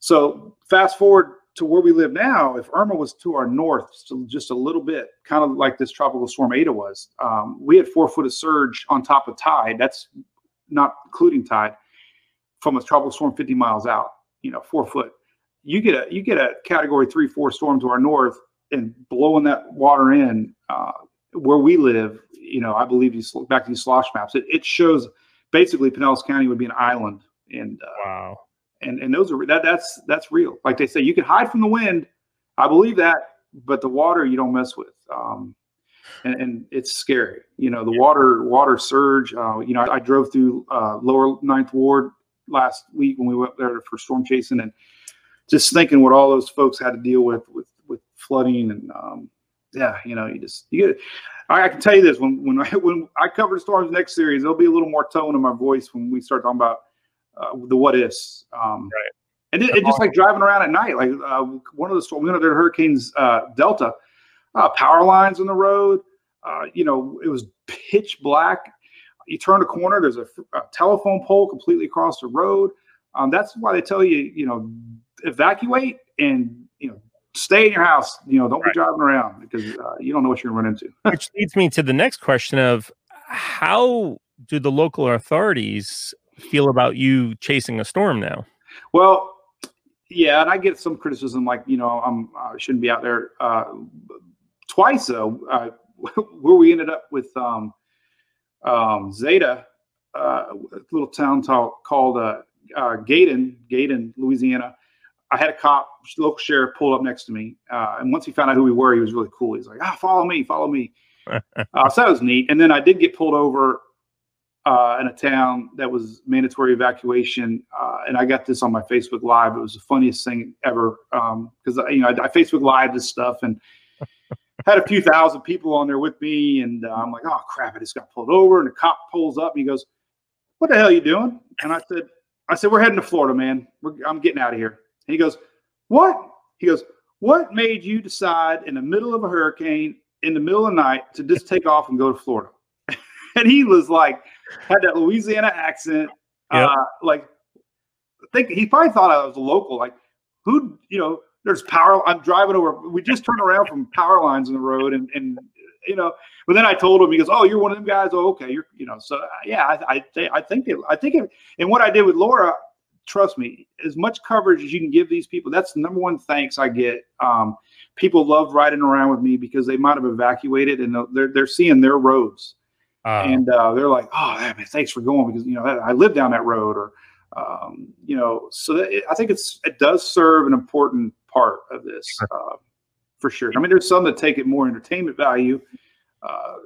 S3: So fast forward to where we live now, if Irma was to our north just a little bit, kind of like this tropical storm Eta was, um, we had four foot of surge on top of tide. That's not including tide from a tropical storm 50 miles out. You know, four foot. You get a you get a category three four storm to our north and blowing that water in uh, where we live. You know, I believe these back to these slosh maps. It, it shows basically Pinellas County would be an island. And uh,
S2: wow
S3: and and those are that that's that's real. Like they say, you can hide from the wind. I believe that, but the water you don't mess with. Um, and, and it's scary. You know, the yeah. water water surge. Uh, you know, I, I drove through uh, Lower Ninth Ward last week when we went there for storm chasing, and just thinking what all those folks had to deal with with with flooding and um, yeah, you know, you just you get. I, I can tell you this when when I when I cover the storms next series, there'll be a little more tone in my voice when we start talking about uh, the what ifs. Um, right. And it, it just like driving around at night, like uh, one of the storms, one of the hurricanes, uh, Delta, uh, power lines on the road. Uh, you know, it was pitch black. You turn a corner, there's a, a telephone pole completely across the road. Um, that's why they tell you, you know, evacuate and you know stay in your house. You know, don't right. be driving around because uh, you don't know what you're going to run into.
S2: Which leads me to the next question of how do the local authorities feel about you chasing a storm now?
S3: Well, yeah, and I get some criticism, like you know, I'm I shouldn't be out there. Uh, twice though, uh, where we ended up with um, um, Zeta, uh, a little town called uh, uh, Gaydon, Gaydon, Louisiana. I had a cop, local sheriff, pull up next to me, uh, and once he found out who we were, he was really cool. He's like, "Ah, follow me, follow me." uh, so that was neat. And then I did get pulled over uh, in a town that was mandatory evacuation, uh, and I got this on my Facebook Live. It was the funniest thing ever because um, you know I, I, Facebook Live this stuff and had a few thousand people on there with me, and uh, I'm like, oh crap! I just got pulled over, and the cop pulls up and he goes, "What the hell are you doing?" And I said, "I said we're heading to Florida, man. We're, I'm getting out of here." And he goes, "What?" He goes, "What made you decide in the middle of a hurricane, in the middle of the night, to just take off and go to Florida?" and he was like had that Louisiana accent. Yep. Uh, like, I think he probably thought I was a local. Like, who, you know, there's power. I'm driving over. We just turned around from power lines in the road, and and you know. But then I told him, he goes, "Oh, you're one of them guys. Oh, okay. You're, you know." So uh, yeah, I I, I think it, I think it, and what I did with Laura, trust me, as much coverage as you can give these people. That's the number one thanks I get. Um, people love riding around with me because they might have evacuated and they're they're seeing their roads uh, and uh, they're like, "Oh, man, thanks for going because you know I live down that road," or um, you know. So that, I think it's it does serve an important part of this uh, for sure. I mean, there's some that take it more entertainment value, uh,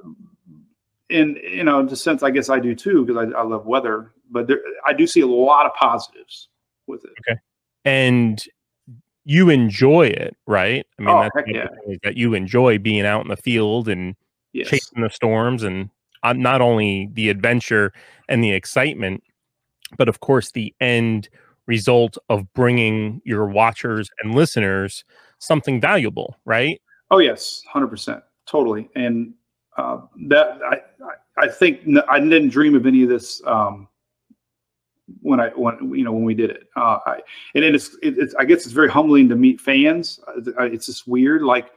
S3: in you know, in the sense I guess I do too because I, I, love weather, but there, I do see a lot of positives with it.
S2: Okay, and you enjoy it, right? I mean,
S3: oh, that's yeah.
S2: that you enjoy being out in the field and yes. chasing the storms and uh, not only the adventure and the excitement, but of course the end result of bringing your watchers and listeners something valuable, right?
S3: Oh yes, hundred percent, totally. And uh, that I, I think I didn't dream of any of this um, when I when you know when we did it. Uh, I, and it is it, it's I guess it's very humbling to meet fans. Uh, it's just weird. Like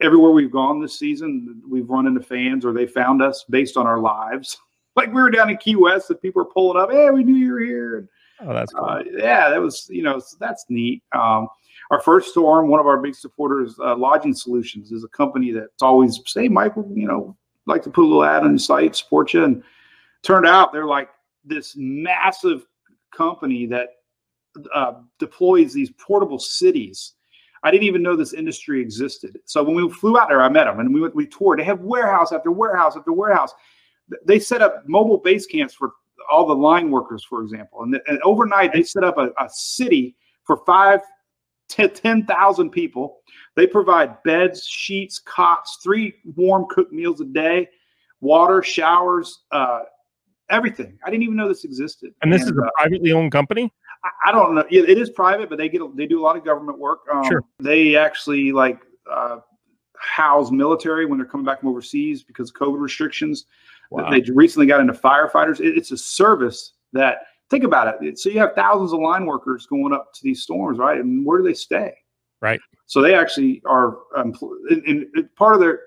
S3: everywhere we've gone this season, we've run into fans or they found us based on our lives. like we were down in Key West and people were pulling up. Hey, we knew you were here.
S2: Oh, that's cool.
S3: uh, yeah, that was you know that's neat. Um, our first storm, one of our big supporters, uh, Lodging Solutions, is a company that's always say, Michael, you know, like to put a little ad on your site, support you. And turned out they're like this massive company that uh, deploys these portable cities. I didn't even know this industry existed. So when we flew out there, I met them and we went, we toured. They have warehouse after warehouse after warehouse. They set up mobile base camps for all the line workers, for example. And, and overnight, they set up a, a city for five to 10,000 people. They provide beds, sheets, cots, three warm cooked meals a day, water, showers, uh, everything. I didn't even know this existed.
S2: And this and, is a uh, privately owned company.
S3: I, I, don't know. It is private, but they get they do a lot of government work. Um,
S2: sure.
S3: They actually like uh, house military when they're coming back from overseas because of COVID restrictions. Wow. They recently got into firefighters. It, it's a service that think about it. So you have thousands of line workers going up to these storms, right? And where do they stay?
S2: Right.
S3: So they actually are, um, in, in, part of their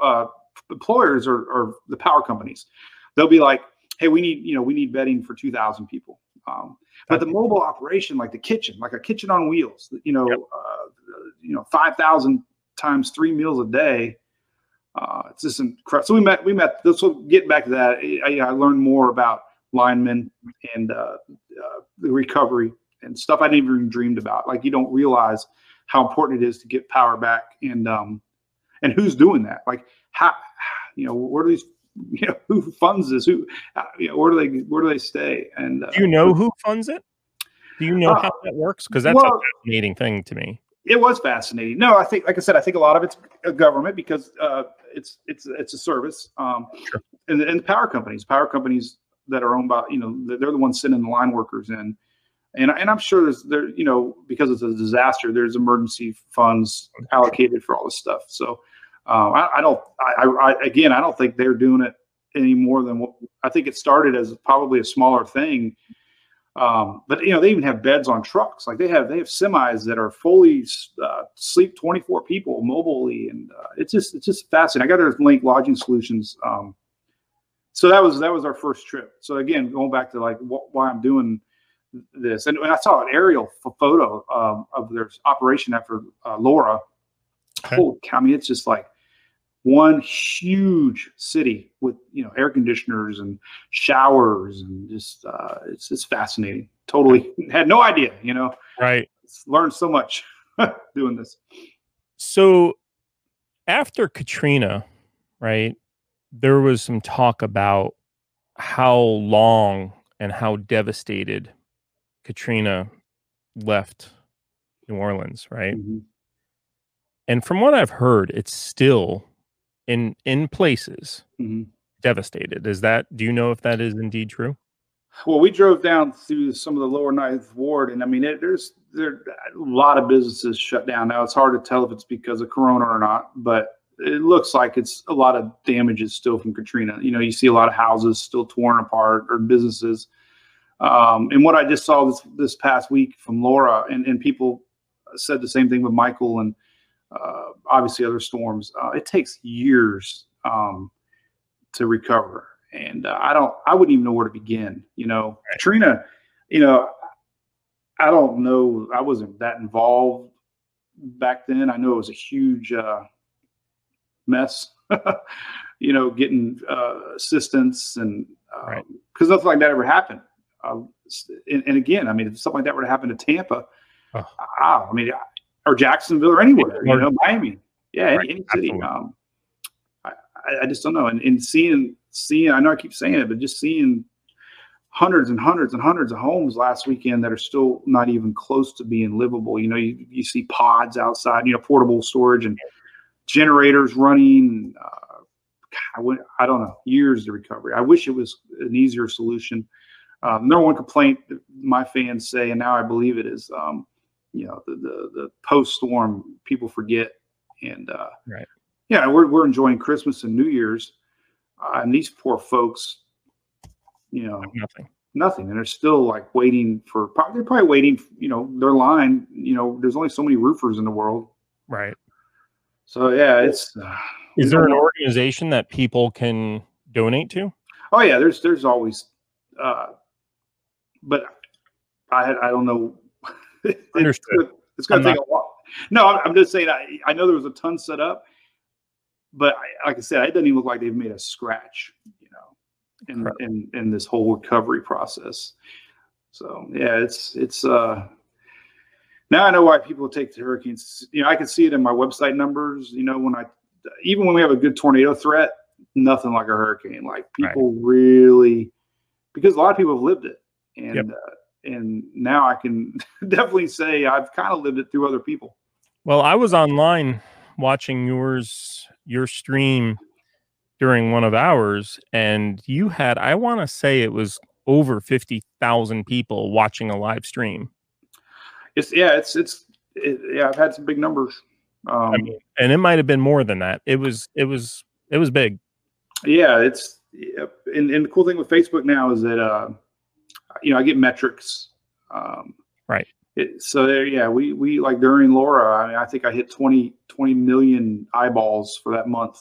S3: uh, employers are, are, the power companies. They'll be like, hey, we need, you know, we need bedding for 2,000 people. Um, but the mobile operation, like the kitchen, like a kitchen on wheels, you know, yep. uh, you know, 5,000 times three meals a day. Uh, it's just incredible. So we met, we met, this will get back to that. I, I learned more about linemen and uh, uh, the recovery and stuff I never even dreamed about. Like you don't realize how important it is to get power back and um, and who's doing that. Like how you know where do these you know who funds this? Who uh, you know where do they where do they stay? And
S2: uh, do you know who funds it? Do you know uh, how that works? Because that's well, a fascinating thing to me.
S3: It was fascinating. No, I think, like I said, I think a lot of it's government because uh, it's it's it's a service. Um, sure. and, and power companies, power companies that are owned by you know they're the ones sending the line workers in and, and i'm sure there's there you know because it's a disaster there's emergency funds allocated for all this stuff so um, I, I, don't I, I, again i don't think they're doing it any more than what i think it started as probably a smaller thing um, but you know they even have beds on trucks like they have they have semis that are fully uh, sleep 24 people mobilely and uh, it's just it's just fascinating i got to link lodging solutions um, so that was that was our first trip. So again, going back to like wh- why I'm doing this, and, and I saw an aerial photo um, of their operation after uh, Laura. Okay. Holy cow! I mean, it's just like one huge city with you know air conditioners and showers and just uh, it's it's fascinating. Totally had no idea, you know.
S2: Right.
S3: Learned so much doing this.
S2: So after Katrina, right? there was some talk about how long and how devastated Katrina left New Orleans, right? Mm-hmm. And from what I've heard, it's still in in places mm-hmm. devastated. Is that do you know if that is indeed true?
S3: Well, we drove down through some of the lower ninth ward, and I mean, it, there's there a lot of businesses shut down now. It's hard to tell if it's because of Corona or not, but it looks like it's a lot of damages still from Katrina. You know, you see a lot of houses still torn apart or businesses. Um, and what I just saw this this past week from Laura, and, and people said the same thing with Michael and uh, obviously other storms. Uh, it takes years um, to recover, and uh, I don't. I wouldn't even know where to begin. You know, Katrina. You know, I don't know. I wasn't that involved back then. I know it was a huge uh, mess, you know, getting uh, assistance and because um, right. nothing like that ever happened. Uh, and, and, again, I mean, if something like that were to happen to Tampa, oh. I mean, or Jacksonville or anywhere, you know, Miami, yeah, right. any, any, city. Um, I, I, just don't know. And, and seeing, seeing, I know I keep saying it, but just seeing hundreds and hundreds and hundreds of homes last weekend that are still not even close to being livable. You know, you, you see pods outside, you know, portable storage and generators running. Uh, I, went, I don't know, years to recovery. I wish it was an easier solution. Um, number one complaint my fans say, and now I believe it is, um, you know, the the, the post storm people forget and uh,
S2: Right.
S3: yeah, we're we're enjoying Christmas and New Year's, uh, and these poor folks, you know,
S2: Nothing.
S3: nothing, and they're still like waiting for. They're probably waiting, you know, their line. You know, there's only so many roofers in the world,
S2: Right.
S3: so yeah, it's. Uh,
S2: Is there an organization that people can donate to?
S3: Oh yeah, there's there's always, uh, but I had I don't know. It's
S2: Understood.
S3: gonna- It's going to take a while. No, I'm, I'm just saying. I I know there was a ton set up, but I, like I said, it doesn't even look like they've made a scratch. You know, in
S2: Correct.
S3: in in this whole recovery process. So yeah, it's it's uh. Now I know why people take the hurricanes. You know, I can see it in my website numbers. You know, when I even when we have a good tornado threat, nothing like a hurricane. Like
S2: Right.
S3: people really, because a lot of people have lived it, and
S2: Yep.
S3: uh, and now I can definitely say I've kind of lived it through other people.
S2: Well, I was online watching yours your stream during one of ours, and you had I want to say it was over fifty thousand people watching a live stream.
S3: It's yeah, it's it's it, yeah. I've had some big numbers. Um,
S2: I mean, and it might have been more than that. It was it was it was big.
S3: yeah, it's and, and the cool thing with Facebook now is that uh, you know I get metrics. Um,
S2: Right.
S3: It, so there, yeah, we we like during Laura, I, mean, I think I hit 20, 20 million eyeballs for that month.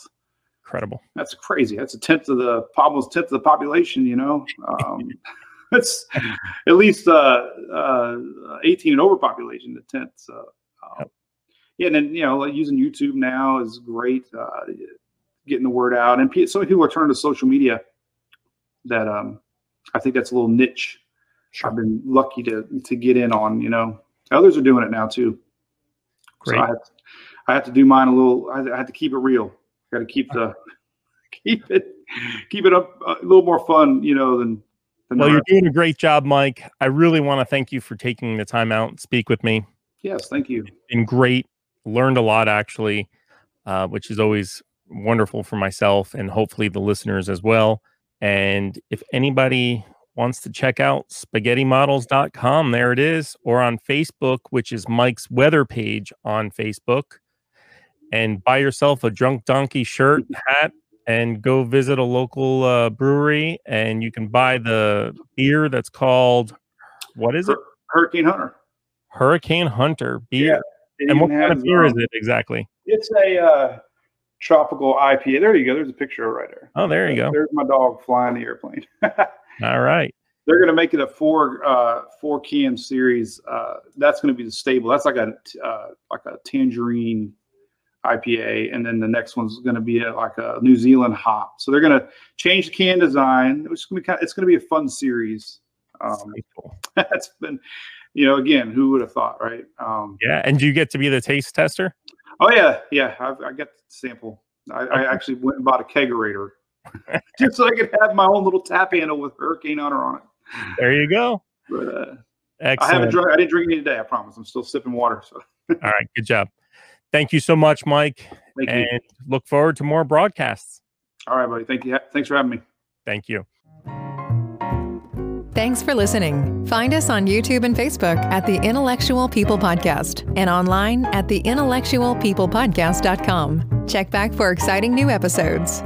S2: Incredible.
S3: That's crazy. That's a tenth of the almost tenth of the population. You know, um, that's at least uh, uh, eighteen and over population. The tenth. So, um,
S2: Yep.
S3: yeah, and then you know, like using YouTube now is great. Uh, getting the word out, and so many people are turning to social media. That um, I think that's a little niche.
S2: Sure.
S3: I've been lucky to to get in on. You know, others are doing it now too.
S2: Great.
S3: So I have, I have to do mine a little. I, have to keep it real. I Got to keep the keep it keep it up a little more fun, you know, than. than
S2: Well, you're
S3: rest.
S2: doing a great job, Mike. I really want to thank you for taking the time out and speak with me.
S3: yes, thank you.
S2: Been great. Learned a lot actually, uh, which is always wonderful for myself and hopefully the listeners as well. And if anybody wants to check out spaghettimodels.com, there it is, or on Facebook, which is Mike's weather page on Facebook. And buy yourself a drunk donkey shirt, hat, and go visit a local uh, brewery. And you can buy the beer that's called, what is it?
S3: Hurricane Hunter.
S2: Hurricane Hunter beer.
S3: It
S2: and what kind of beer is
S3: um,
S2: it exactly?
S3: It's a uh, tropical IPA. There you go. There's a picture right there.
S2: Oh, there you go.
S3: There's my dog flying the airplane.
S2: All right.
S3: They're going to make it a four uh, four can series. Uh, that's going to be the stable. That's like a uh, like a tangerine IPA, and then the next one's going to be a, like a New Zealand hop. So they're going to change the can design. It's going to be kind it's going to be a fun series. Um, that's been, you know, again, who would have thought, right? Um,
S2: Yeah. And do you get to be the taste tester?
S3: oh yeah, yeah. I've, I got the sample. I, I actually went and bought a kegerator just so I could have my own little tap handle with Hurricane Hunter on it.
S2: There you go.
S3: But uh, I
S2: Excellent.
S3: haven't drunk. I didn't drink any today. I promise. I'm still sipping water. So
S2: All right. Good job. Thank you so much, Mike.
S3: thank you.
S2: And look forward to more broadcasts.
S3: All right, buddy. Thank you. Thanks for having me.
S2: Thank you.
S1: Thanks for listening. Find us on YouTube and Facebook at the Intellectual People Podcast and online at the intellectualpeoplepodcast.com. Check back for exciting new episodes.